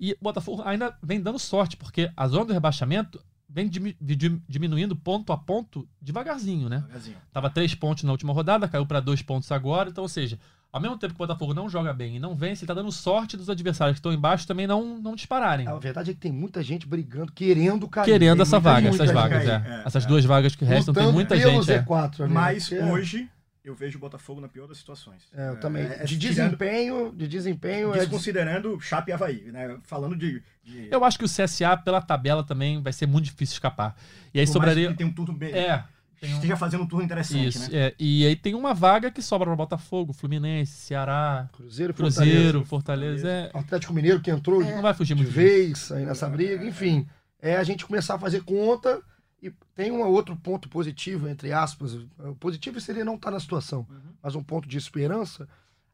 Speaker 3: E o Botafogo ainda vem dando sorte, porque a zona do rebaixamento vem dimi- di- diminuindo ponto a ponto devagarzinho, né?
Speaker 4: Devagarzinho.
Speaker 3: Tava três pontos na última rodada, caiu para dois pontos agora. Então, ou seja, ao mesmo tempo que o Botafogo não joga bem e não vence, ele tá dando sorte dos adversários que estão embaixo também não, não dispararem.
Speaker 2: A verdade é que tem muita gente brigando, querendo cair.
Speaker 3: Querendo
Speaker 2: Tem
Speaker 3: essa
Speaker 2: muita
Speaker 3: vaga, essas vagas,
Speaker 2: cair.
Speaker 3: é.
Speaker 4: é,
Speaker 3: Essas
Speaker 4: é.
Speaker 3: duas vagas que restam, tem
Speaker 2: Lutando
Speaker 3: muita
Speaker 2: pelo
Speaker 3: gente. é.
Speaker 2: Z4 ali,
Speaker 4: Mas
Speaker 2: né? Que é-
Speaker 4: hoje eu vejo o Botafogo na pior das situações.
Speaker 2: É, eu também.
Speaker 4: É, é,
Speaker 2: de
Speaker 4: tirando-
Speaker 2: desempenho, de desempenho é
Speaker 4: Desconsiderando Chape e Havaí, né? Falando de. de
Speaker 3: Eu acho que o CSA, pela tabela, também vai ser muito difícil escapar. E aí
Speaker 4: por mais
Speaker 3: sobraria.
Speaker 4: que Tem um turno bem.
Speaker 3: É. Um...
Speaker 4: Esteja fazendo um turno interessante,
Speaker 3: Isso,
Speaker 4: né?
Speaker 3: é. E aí tem uma vaga que sobra para Botafogo, Fluminense, Ceará,
Speaker 2: Cruzeiro,
Speaker 3: Cruzeiro,
Speaker 2: Fortaleza.
Speaker 3: Fortaleza. É,
Speaker 2: Atlético Mineiro que entrou
Speaker 3: não vai fugir
Speaker 2: de vez aí nessa briga, enfim. É a gente começar a fazer conta e tem um outro ponto positivo, entre aspas. O positivo seria não estar na situação,
Speaker 3: Uhum.
Speaker 2: mas um ponto de esperança,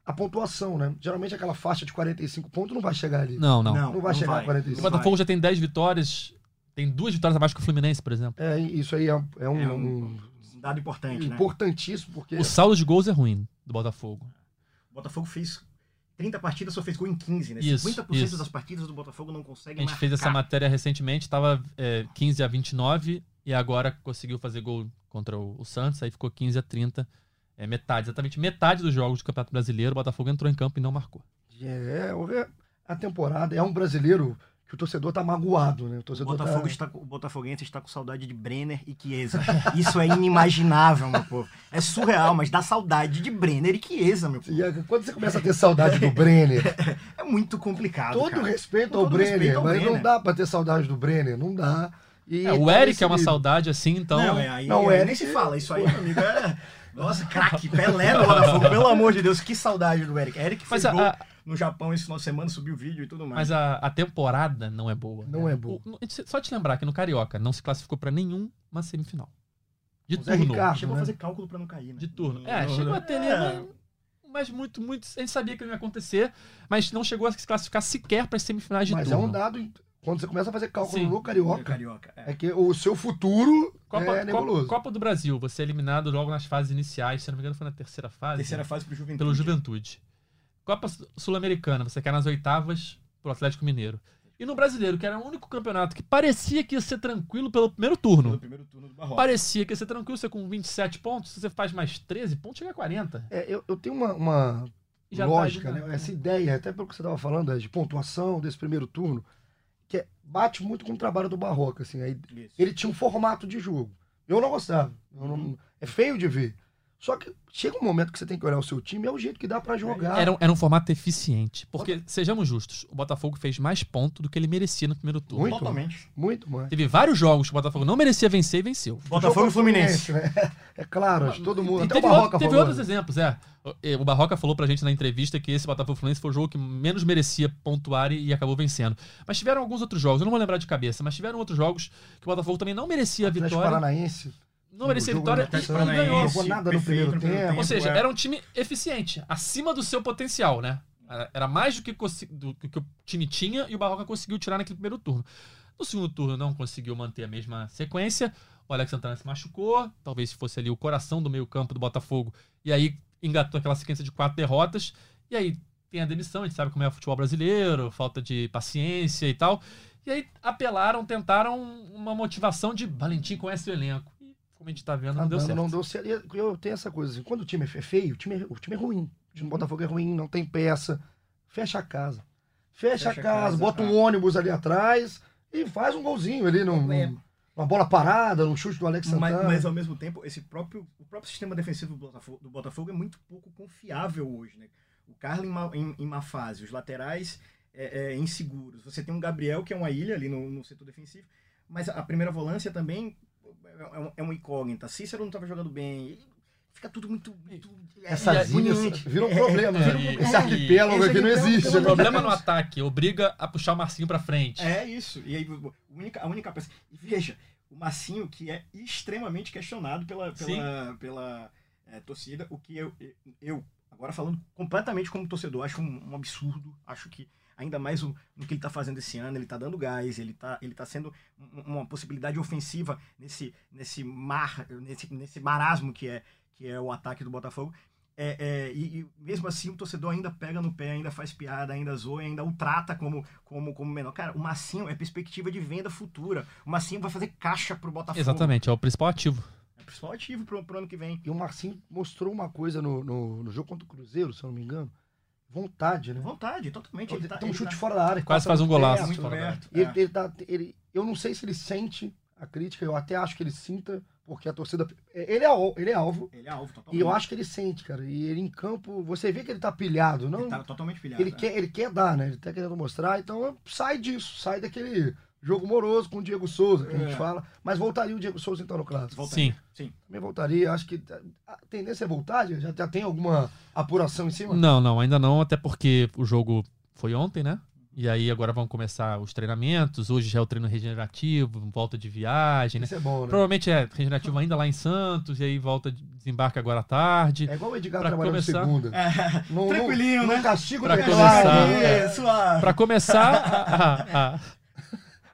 Speaker 2: a pontuação, né? Geralmente aquela faixa de 45 pontos não vai chegar ali.
Speaker 3: Não, não.
Speaker 2: Não vai chegar a 45.
Speaker 3: O Botafogo já tem 10 vitórias, tem duas vitórias abaixo que o Fluminense, por exemplo.
Speaker 2: É, isso aí é, é um,
Speaker 4: É um-
Speaker 2: um-
Speaker 4: Um dado importante, né?
Speaker 2: importantíssimo, porque
Speaker 3: O saldo de gols é ruim do Botafogo.
Speaker 4: O Botafogo fez 30 partidas, só fez gol em 15, né?
Speaker 3: Isso,
Speaker 4: 50%
Speaker 3: isso.
Speaker 4: das partidas do Botafogo não
Speaker 3: A
Speaker 4: conseguem
Speaker 3: gente fez essa
Speaker 4: marcar.
Speaker 3: matéria recentemente, estava 15 a 29 e agora conseguiu fazer gol contra o, o Santos, aí ficou 15 a 30. É metade, exatamente metade dos jogos do Campeonato Brasileiro, o Botafogo entrou em campo e não marcou.
Speaker 2: é, é- a temporada é um brasileiro que o torcedor tá magoado, né? O
Speaker 4: O
Speaker 2: torcedor
Speaker 4: Botafogo
Speaker 2: tá...
Speaker 4: está, o Botafoguense está com saudade de Brenner e Chiesa. Isso é inimaginável, meu povo. É surreal, mas dá saudade de Brenner e Chiesa, meu povo.
Speaker 2: E é- quando você começa a ter saudade do Brenner,
Speaker 4: É muito complicado,
Speaker 2: todo
Speaker 4: cara.
Speaker 2: respeito ao
Speaker 4: todo
Speaker 2: Brenner,
Speaker 4: respeito ao
Speaker 2: mas não
Speaker 4: Brenner.
Speaker 2: dá pra ter saudade do Brenner, não dá. E
Speaker 3: É, o
Speaker 2: tá
Speaker 3: Eric é uma saudade assim, então.
Speaker 4: Não, é, aí,
Speaker 2: Não,
Speaker 4: aí
Speaker 2: é-
Speaker 4: nem se fala. Isso aí, meu amigo, é... Nossa, craque, Pelé no Botafogo, pelo amor de Deus, que saudade do Eric. Eric fez
Speaker 3: Mas a-
Speaker 4: no Japão esse final de semana, subiu o vídeo e tudo mais.
Speaker 3: mas a, a temporada não é boa.
Speaker 2: Não
Speaker 3: né?
Speaker 2: é boa.
Speaker 3: O- só te lembrar que no Carioca não se classificou pra nenhuma semifinal. De turno.
Speaker 2: Ricardo.
Speaker 4: Chegou
Speaker 2: né?
Speaker 4: a fazer cálculo pra não cair, né?
Speaker 3: De turno.
Speaker 4: No-
Speaker 3: É,
Speaker 4: no-
Speaker 3: chegou a ter
Speaker 4: É.
Speaker 3: mas, mas muito, muito. A gente sabia que não ia acontecer, mas não chegou a se classificar sequer para as semifinais de
Speaker 2: Mas é
Speaker 3: turno.
Speaker 2: um dado, quando você começa a fazer cálculo
Speaker 3: Sim.
Speaker 2: no Carioca,
Speaker 4: Carioca. é.
Speaker 2: é que o seu futuro
Speaker 3: Copa,
Speaker 2: é
Speaker 3: Copa,
Speaker 2: nebuloso.
Speaker 3: Copa do Brasil, você é eliminado logo nas fases iniciais, se não me engano foi na terceira fase.
Speaker 4: Terceira fase pro Juventude.
Speaker 3: pelo Juventude. Copa Su- Sul-Americana, você quer nas oitavas pro Atlético Mineiro. E no Brasileiro, que era o único campeonato que parecia que ia ser tranquilo pelo primeiro
Speaker 4: Pelo
Speaker 3: turno.
Speaker 4: primeiro turno do Barroca.
Speaker 3: Parecia que ia ser tranquilo, você com 27 pontos, se você faz mais 13 pontos, chega a 40.
Speaker 2: É, eu, eu tenho uma, uma
Speaker 3: tá
Speaker 2: lógica,
Speaker 3: ali,
Speaker 2: né? essa ideia, até pelo que você estava falando, é, de pontuação desse primeiro turno, que é- bate muito com o trabalho do Barroca. Assim, aí
Speaker 4: Isso.
Speaker 2: ele tinha um formato de jogo. Eu não gostava. Eu não- é feio de ver. Só que chega um momento que você tem que olhar o seu time, é o jeito que dá pra jogar.
Speaker 3: Era, um- era um formato eficiente. Porque, sejamos justos, o Botafogo fez mais pontos do que ele merecia no primeiro turno.
Speaker 2: Muito.
Speaker 4: Totalmente.
Speaker 2: Muito mais.
Speaker 3: Teve vários jogos que o Botafogo não merecia vencer e venceu.
Speaker 4: Botafogo e Fluminense.
Speaker 2: né? É claro, que todo mundo.
Speaker 3: E
Speaker 2: Até
Speaker 3: teve,
Speaker 2: o Barroca
Speaker 3: teve
Speaker 2: falou,
Speaker 3: outros
Speaker 2: né?
Speaker 3: exemplos, é. O- Barroca falou pra gente na entrevista que esse Botafogo Fluminense foi o jogo que menos merecia pontuar e, e acabou vencendo. Mas tiveram alguns outros jogos, eu não vou lembrar de cabeça, mas tiveram outros jogos que o Botafogo também não merecia a vitória.
Speaker 2: Paranaense.
Speaker 3: Não merecia vitória e,
Speaker 4: Paranaense,
Speaker 3: ganhou.
Speaker 2: jogou nada no primeiro tempo.
Speaker 3: Ou seja,
Speaker 4: é.
Speaker 3: era um time eficiente, acima do seu potencial, né? Era mais do que, do que o time tinha e o Barroca conseguiu tirar naquele primeiro turno. No segundo turno não conseguiu manter a mesma sequência. O Alex Santana se machucou, talvez fosse ali o coração do meio-campo do Botafogo. E aí engatou aquela sequência de quatro derrotas. E aí tem a demissão, a gente sabe como é o futebol brasileiro, falta de paciência e tal. E aí apelaram, tentaram uma motivação de Valentim conhece o elenco. Como a gente tá vendo, não deu
Speaker 2: Ah,
Speaker 3: certo.
Speaker 2: Não deu certo. Eu tenho essa coisa assim, quando o time é feio, o time é, o time é ruim. O time do Botafogo é ruim, não tem peça. Fecha a casa. Fecha,
Speaker 4: Fecha
Speaker 2: a
Speaker 4: a
Speaker 2: casa,
Speaker 4: casa,
Speaker 2: bota um
Speaker 4: tá.
Speaker 2: ônibus ali atrás e faz um golzinho ali num,
Speaker 4: É.
Speaker 2: num- numa bola parada, num chute do Alex Santana.
Speaker 4: Mas, mas ao mesmo tempo, esse próprio, o próprio sistema defensivo do Botafogo, do Botafogo é muito pouco confiável hoje, né? O Carlos em, má- em, em má fase, os laterais é, é, inseguros. Você tem um Gabriel que é uma ilha ali no, no setor defensivo, mas a primeira volância também é, um- é uma incógnita. Cícero não estava jogando bem. Fica tudo muito. muito é,
Speaker 2: Essas ilhas
Speaker 4: agoniante.
Speaker 2: viram um
Speaker 4: É,
Speaker 2: problema.
Speaker 3: é,
Speaker 2: vira um-
Speaker 3: e-
Speaker 2: esse arquipélago aqui não existe.
Speaker 3: O
Speaker 2: né?
Speaker 3: problema no ataque obriga a puxar o Marcinho pra frente.
Speaker 4: É isso. E aí, a única, a única peça. E veja, o Massinho, que é extremamente questionado pela, pela, pela é, torcida, o que eu, eu, agora falando completamente como torcedor, acho um, um absurdo. Acho que ainda mais o, no que ele está fazendo esse ano, ele está dando gás, ele está ele tá sendo um- uma possibilidade ofensiva nesse, nesse mar, nesse, nesse marasmo que é, que é o ataque do Botafogo. é, é, e, e mesmo assim o torcedor ainda pega no pé, ainda faz piada, ainda zoa, ainda o trata como, como, como menor. Cara, o Massinho é perspectiva de venda futura. O Massinho vai fazer caixa pro Botafogo.
Speaker 3: Exatamente, é o principal ativo.
Speaker 4: É o principal ativo pro, pro ano que vem.
Speaker 2: E o Marcinho mostrou uma coisa no, no, no jogo contra o Cruzeiro, se eu não me engano. Vontade, né?
Speaker 4: Vontade, totalmente.
Speaker 2: Ele
Speaker 4: Ele tá,
Speaker 2: tem um
Speaker 4: ele
Speaker 2: chute
Speaker 4: tá
Speaker 2: fora da área.
Speaker 3: Quase faz um golaço.
Speaker 2: perto.
Speaker 4: muito perto.
Speaker 2: Ele,
Speaker 4: É.
Speaker 2: ele tá, ele, eu não sei se ele sente a crítica, eu até acho que ele sinta, porque a torcida. Ele é, al- ele é alvo.
Speaker 4: Ele é alvo totalmente.
Speaker 2: E eu acho que ele sente, cara. E ele em campo, você vê que ele tá pilhado, não?
Speaker 4: Ele tá totalmente pilhado.
Speaker 2: Ele
Speaker 4: é.
Speaker 2: quer, ele quer dar, né? Ele tá querendo mostrar, então sai disso, sai daquele jogo moroso com o Diego Souza, que a gente
Speaker 4: É.
Speaker 2: fala. Mas voltaria o Diego Souza então no clássico.
Speaker 4: Voltaria.
Speaker 3: Sim.
Speaker 4: Sim.
Speaker 2: Também voltaria, acho que a tendência é voltar, já, já tem alguma apuração em cima?
Speaker 3: Não, não, ainda não, até porque o jogo foi ontem, né? E aí agora vão começar os treinamentos. Hoje já é o treino regenerativo, volta de viagem, né?
Speaker 2: Isso é bom, né?
Speaker 3: Provavelmente é regenerativo ainda lá em Santos, e aí volta, de- desembarca agora à tarde.
Speaker 2: É igual o Edgar
Speaker 3: Pra
Speaker 2: trabalhando
Speaker 3: começar-
Speaker 2: segunda.
Speaker 4: É,
Speaker 2: Não-
Speaker 4: tranquilinho,
Speaker 2: não,
Speaker 4: né?
Speaker 2: Não castigo
Speaker 3: Pra
Speaker 2: do
Speaker 3: começar, é.
Speaker 4: É.
Speaker 3: Pra começar a- a- a-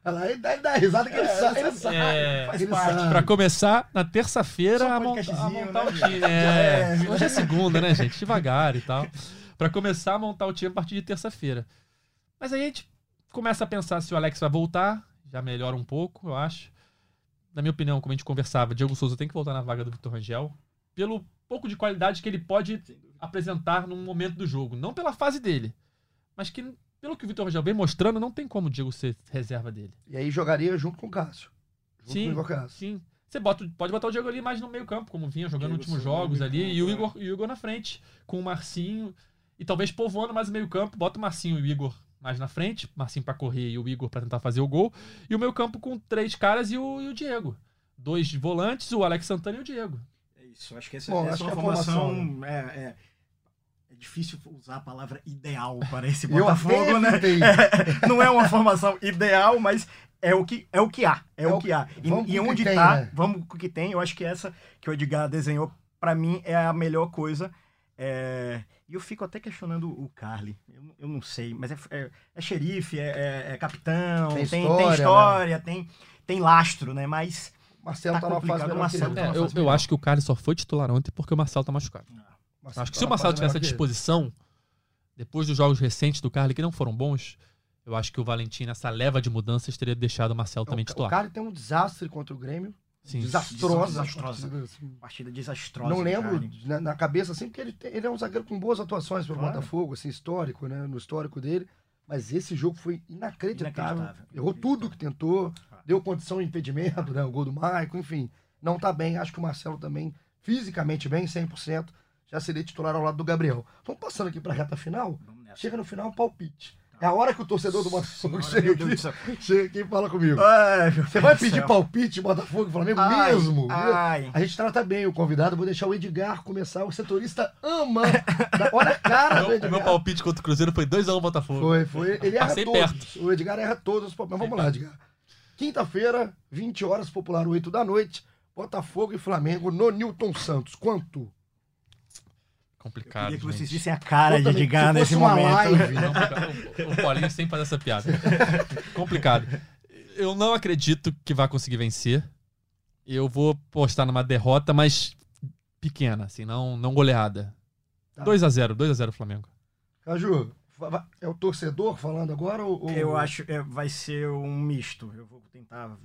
Speaker 2: Ele dá, risada que ele sabe. Ele sabe.
Speaker 3: É,
Speaker 4: Faz
Speaker 2: Ele
Speaker 4: parte.
Speaker 2: sabe.
Speaker 3: Pra começar, na terça-feira, a, a
Speaker 4: podcastzinho,
Speaker 3: montar
Speaker 4: né,
Speaker 3: o time. É,
Speaker 4: é,
Speaker 3: hoje é segunda, né, gente? Devagar e tal. Pra começar a montar o time a partir de terça-feira. Mas aí a gente começa a pensar se o Alex vai voltar. Já melhora um pouco, eu acho. Na minha opinião, como a gente conversava, Diego Souza tem que voltar na vaga do Vitor Rangel. Pelo pouco de qualidade que ele pode apresentar num momento do jogo. Não pela fase dele. Mas que, pelo que o Vitor Rangel vem mostrando, não tem como o Diego ser reserva dele.
Speaker 2: E aí jogaria junto com o Cássio. Junto
Speaker 3: Sim,
Speaker 2: com o Igor Cássio.
Speaker 3: Sim. Você bota, pode botar o Diego ali mais no meio campo, como vinha jogando nos últimos jogos ali,
Speaker 4: campo,
Speaker 3: e o
Speaker 4: é.
Speaker 3: Igor, e o Igor na frente, com o Marcinho, e talvez povoando mais o meio campo, bota o Marcinho e o Igor mais na frente, Marcinho pra correr e o Igor pra tentar fazer o gol, e o meio campo com três caras e o, e o Diego. Dois volantes, o Alex Santana e o Diego.
Speaker 4: É isso, acho que essa,
Speaker 2: Bom,
Speaker 4: essa
Speaker 2: acho
Speaker 4: é uma
Speaker 2: que a
Speaker 4: formação.
Speaker 2: formação,
Speaker 4: é, é, é difícil usar a palavra ideal para esse
Speaker 2: Eu
Speaker 4: Botafogo, né? É, não é uma formação ideal, mas é o que, é o que há. É,
Speaker 2: É
Speaker 4: o que há. E, e onde
Speaker 2: tem,
Speaker 4: tá,
Speaker 2: né?
Speaker 4: vamos com o que tem. Eu acho que essa que o Edgar desenhou, para mim, é a melhor coisa. É, E eu fico até questionando o Carly. Eu, eu não sei, mas é, é- é xerife, é, é- é capitão,
Speaker 2: Tem
Speaker 4: tem, tem
Speaker 2: história,
Speaker 4: história, tem, tem lastro, né? Mas
Speaker 2: Marcelo
Speaker 4: Tá
Speaker 2: tá, numa fase
Speaker 4: complicado,
Speaker 2: melhor
Speaker 4: o Marcelo
Speaker 2: que
Speaker 4: tá.
Speaker 3: É, eu,
Speaker 4: fase
Speaker 3: eu acho que o Carlos só foi titular ontem porque o Marcelo tá machucado.
Speaker 2: Marcelo
Speaker 3: Acho que se o Marcelo tivesse
Speaker 2: ele.
Speaker 3: disposição, depois dos jogos recentes do Carly, que não foram bons, eu acho que o Valentim, nessa leva de mudanças, teria deixado o Marcelo também
Speaker 2: O-
Speaker 3: titular.
Speaker 2: O cara tem um desastre contra o Grêmio.
Speaker 3: Sim.
Speaker 2: Desastrosa.
Speaker 4: Desastrosa.
Speaker 2: partida,
Speaker 4: desastrosa.
Speaker 2: Não lembro
Speaker 4: Carly.
Speaker 2: na, na cabeça assim, porque ele, tem- ele é um zagueiro com boas atuações pelo
Speaker 4: Claro.
Speaker 2: Botafogo, assim, histórico, né? No histórico dele. Mas esse jogo foi inacreditável.
Speaker 4: Inacreditável.
Speaker 2: Errou tudo que tentou, deu condição de impedimento, né? O gol do Maicon, enfim. Não tá bem. Acho que o Marcelo também, fisicamente bem, 100%, já seria titular ao lado do Gabriel. Vamos passando aqui pra reta final. Chega no final, um palpite. É a hora que o torcedor do Botafogo chega
Speaker 4: meu do
Speaker 2: aqui, chega aqui e fala comigo.
Speaker 4: Ai, meu
Speaker 2: Você vai
Speaker 4: do
Speaker 2: pedir
Speaker 4: céu.
Speaker 2: palpite Botafogo e Flamengo
Speaker 4: Ai,
Speaker 2: mesmo?
Speaker 4: ai.
Speaker 2: A gente trata bem o convidado, vou deixar o Edgar começar. O setorista ama. Olha a cara do
Speaker 3: Meu, o meu
Speaker 2: Edgar.
Speaker 3: palpite contra o Cruzeiro foi 2x1 Botafogo.
Speaker 2: Foi, foi. Ele erra
Speaker 3: Passei
Speaker 2: todos. O Edgar erra todos os palpites. Mas vamos lá, Edgar. Quinta-feira, 20 horas, popular 8 da noite. Botafogo e Flamengo no Newton Santos. Quanto?
Speaker 3: Complicado.
Speaker 4: Queria que vocês
Speaker 3: gente.
Speaker 4: vissem a cara
Speaker 2: Eu
Speaker 4: de Edgar nesse
Speaker 2: uma
Speaker 4: momento.
Speaker 2: live.
Speaker 3: Não, complicado. o, o Paulinho sem fazer essa piada. Complicado. Eu não acredito que vai conseguir vencer. Eu vou postar numa derrota, mas pequena, assim, não, não goleada.
Speaker 2: Tá.
Speaker 3: 2x0, 2x0 Flamengo.
Speaker 2: Caju, va- va- é o torcedor falando agora? Ou,
Speaker 4: Eu acho que vai ser um misto. Eu vou tentar.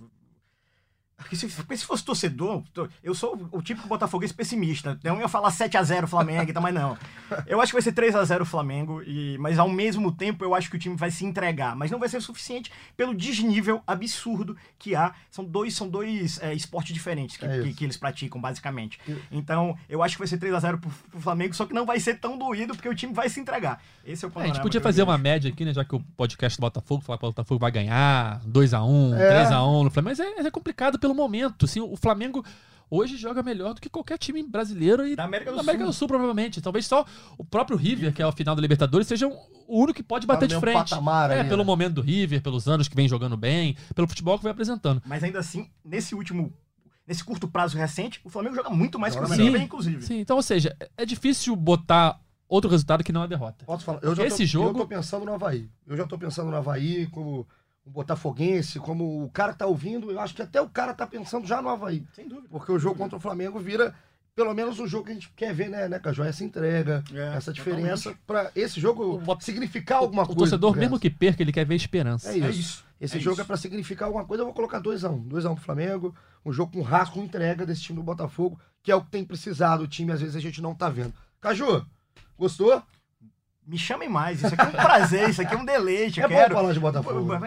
Speaker 4: Porque se, porque se fosse torcedor, to- eu sou o o típico botafoguense pessimista. Eu ia falar 7x0 Flamengo e tal, mas não. Eu acho que vai ser 3x0 Flamengo, e, mas ao mesmo tempo eu acho que o time vai se entregar. Mas não vai ser o suficiente pelo desnível absurdo que há. São dois, são dois é, esportes diferentes que,
Speaker 2: É
Speaker 4: que- que eles praticam, basicamente. Então, eu acho que vai ser 3x0 pro, pro Flamengo, só que não vai ser tão doído, porque o time vai se entregar. Esse é o
Speaker 3: É, a
Speaker 4: panorama.
Speaker 3: gente podia fazer uma média aqui, né? Já que o podcast do Botafogo fala que o Botafogo vai ganhar 2x1,
Speaker 2: É.
Speaker 3: 3x1 no Flamengo. Mas é, é complicado pelo momento. Assim, o Flamengo hoje joga melhor do que qualquer time brasileiro e
Speaker 4: Da América do
Speaker 3: da América
Speaker 4: Sul.
Speaker 3: do Sul, provavelmente. Talvez só o próprio River, que é o final da Libertadores, seja um- o único que pode
Speaker 2: Tá
Speaker 3: bater de frente.
Speaker 2: patamar
Speaker 3: é,
Speaker 2: aí,
Speaker 3: pelo
Speaker 2: né?
Speaker 3: momento do River, pelos anos que vem jogando bem, pelo futebol que vem apresentando.
Speaker 4: Mas ainda assim, nesse último. Nesse curto prazo recente, o Flamengo joga muito mais que o
Speaker 2: Joga
Speaker 4: River, inclusive.
Speaker 3: Sim, então, ou seja, é- é difícil botar outro resultado que não a derrota.
Speaker 2: Posso falar? Eu já
Speaker 3: Esse
Speaker 2: tô,
Speaker 3: jogo-
Speaker 2: Eu tô pensando no Havaí. Eu já tô pensando no Havaí como um botafoguense, como o cara que tá ouvindo. Eu acho que até o cara tá pensando já no Havaí.
Speaker 4: Sem dúvida.
Speaker 2: Porque o jogo contra o Flamengo vira. pelo menos o jogo que a gente quer ver, né, né Caju? Essa entrega,
Speaker 4: É,
Speaker 2: essa diferença, para esse jogo
Speaker 3: O Bota-
Speaker 2: significar alguma
Speaker 3: O
Speaker 2: coisa.
Speaker 3: torcedor,
Speaker 2: pro
Speaker 3: mesmo que perca, ele quer ver esperança.
Speaker 2: É isso.
Speaker 4: É isso.
Speaker 2: Esse
Speaker 4: é
Speaker 2: jogo
Speaker 4: isso.
Speaker 2: é pra significar alguma coisa. Eu vou colocar 2x1. 2x1 pro Flamengo. Um jogo com rasgo, com entrega desse time do Botafogo, que é o que tem precisado o time, às vezes a gente não tá vendo. Caju, gostou?
Speaker 4: Me chamem mais. Isso aqui é um prazer, isso aqui é um deleite.
Speaker 2: É
Speaker 4: quero.
Speaker 2: bom falar de Botafogo.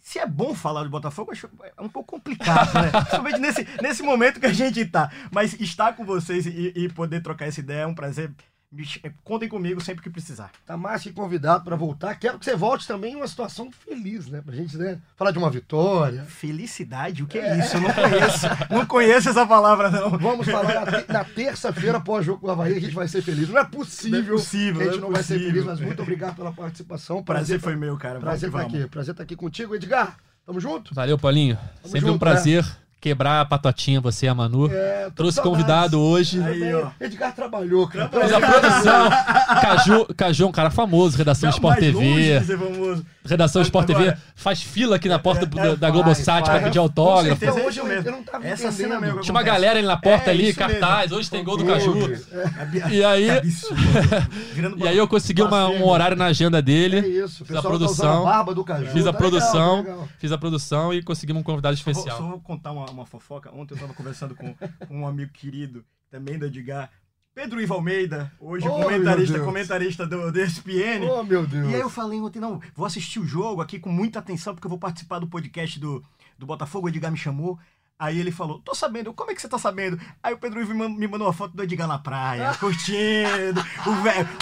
Speaker 4: Se é bom falar de Botafogo, acho é um pouco complicado, né? Principalmente nesse, nesse momento que a gente tá. Mas estar com vocês e, e poder trocar essa ideia é um prazer. Ch- Contem comigo sempre que precisar.
Speaker 2: Tá mais que convidado pra voltar. Quero que você volte também em uma situação feliz, né? Pra gente, né? Falar de uma vitória.
Speaker 4: Felicidade? O que é isso? Eu não conheço. Não conheço essa palavra, não.
Speaker 2: Vamos falar na, te- na terça-feira, pós-jogo com o Havaí, a gente vai ser feliz. Não é possível,
Speaker 4: Não é possível,
Speaker 2: que a gente
Speaker 4: não
Speaker 2: não,
Speaker 4: é
Speaker 2: vai ser feliz, mas muito obrigado pela participação.
Speaker 4: O prazer foi meu, cara.
Speaker 2: Prazer estar
Speaker 4: vamos.
Speaker 2: aqui. Prazer estar aqui contigo, Edgar. Tamo junto?
Speaker 3: Valeu, Paulinho. Sempre
Speaker 2: junto,
Speaker 3: um prazer quebrar a patotinha, você e a Manu.
Speaker 2: É,
Speaker 3: Trouxe
Speaker 2: com saudades.
Speaker 3: convidado hoje.
Speaker 4: Aí, ó.
Speaker 2: Edgar trabalhou, cara.
Speaker 3: Fiz a produção. Caju, Caju é um cara famoso, redação
Speaker 4: Não,
Speaker 3: Sport TV. Redação Sport TV faz fila aqui na porta
Speaker 4: É,
Speaker 3: da,
Speaker 4: é,
Speaker 3: da
Speaker 2: vai,
Speaker 3: Globosat pra pedir
Speaker 2: Com
Speaker 3: autógrafo.
Speaker 4: certeza.
Speaker 2: Então,
Speaker 4: é
Speaker 2: hoje
Speaker 4: isso
Speaker 2: eu,
Speaker 4: mesmo.
Speaker 2: eu não tava
Speaker 4: Essa cena mesmo
Speaker 3: Tinha uma galera ali na porta
Speaker 4: É
Speaker 3: ali,
Speaker 4: isso mesmo.
Speaker 3: cartaz. Hoje tem gol do. Caju.
Speaker 4: Abi-
Speaker 3: E aí- E aí eu consegui uma- um horário na agenda
Speaker 2: É
Speaker 3: dele.
Speaker 2: isso. O
Speaker 3: Fiz a
Speaker 2: tá
Speaker 3: produção.
Speaker 2: a barba do Caju.
Speaker 3: Fiz a
Speaker 2: Tá
Speaker 3: produção,
Speaker 2: tá legal.
Speaker 3: fiz a produção e conseguimos um convidado
Speaker 4: Só vou,
Speaker 3: especial.
Speaker 4: só vou contar uma, uma fofoca. Ontem eu tava conversando com, um amigo querido, também da Edgar, Pedro Ivo Almeida, hoje
Speaker 2: Oh,
Speaker 4: comentarista, comentarista do, do ESPN.
Speaker 2: Oh, meu Deus.
Speaker 4: E aí eu falei ontem, não, vou assistir o jogo aqui com muita atenção, porque eu vou participar do podcast do, do Botafogo, o Edgar me chamou. Aí ele falou, tô sabendo, como é que você tá sabendo? Aí o Pedro Ivo me man- me mandou uma foto do Edgar na praia, curtindo,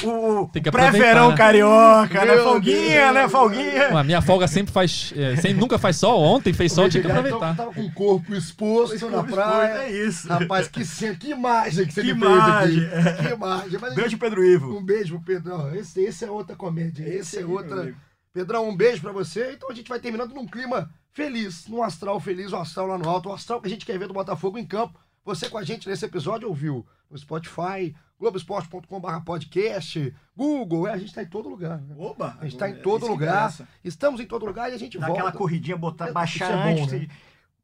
Speaker 4: o, o, pré-verão
Speaker 3: né?
Speaker 4: carioca, né? Folguinha,
Speaker 2: Deus.
Speaker 4: né? Folguinha.
Speaker 3: A minha folga sempre faz. é, sempre, nunca faz sol. Ontem fez sol, tinha que aproveitar.
Speaker 2: Tava, tava com o corpo exposto na praia.
Speaker 4: É isso.
Speaker 2: Rapaz, que, cena, que imagem que você
Speaker 4: Que
Speaker 2: me fez
Speaker 4: imagem,
Speaker 2: aqui. Que imagem. Mas,
Speaker 4: Beijo, Pedro Ivo.
Speaker 2: Um beijo pro Pedrão. Esse, esse é outra comédia. Esse, é
Speaker 4: aí, meu
Speaker 2: outra. Pedrão, um beijo pra você. Então a gente vai terminando num clima feliz, num astral feliz, um astral lá no alto, um astral que a gente quer ver do Botafogo em campo. Você com a gente nesse episódio ouviu no Spotify, globoesporte.com.br podcast, Google, é, a gente tá em todo lugar. Né?
Speaker 4: Oba!
Speaker 2: A gente tá em
Speaker 4: Isso
Speaker 2: todo lugar. Estamos em todo lugar e a gente
Speaker 4: Dá
Speaker 2: volta.
Speaker 4: aquela corridinha, botar,
Speaker 2: Isso
Speaker 4: baixar
Speaker 2: é bom,
Speaker 4: antes,
Speaker 2: né?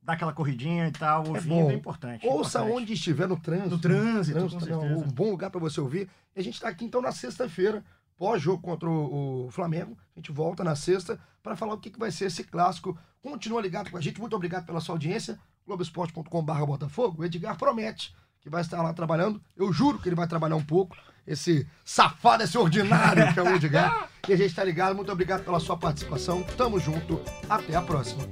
Speaker 4: dar aquela corridinha e tal,
Speaker 2: É
Speaker 4: ouvindo
Speaker 2: bom.
Speaker 4: é, importante.
Speaker 2: Ouça
Speaker 4: importante.
Speaker 2: onde estiver no trânsito.
Speaker 4: No trânsito,
Speaker 2: também é
Speaker 4: certeza.
Speaker 2: um bom lugar para você ouvir. E a gente está aqui então na sexta-feira, pós-jogo contra o, Flamengo. A gente volta na sexta para falar o que, que vai ser esse clássico. Continua ligado com a gente. Muito obrigado pela sua audiência. Globoesporte.com.br Botafogo. O Edgar promete que vai estar lá trabalhando. Eu juro que ele vai trabalhar um pouco. Esse safado, esse ordinário que é o Edgar. E a gente está ligado. Muito obrigado pela sua participação. Tamo junto. Até a próxima.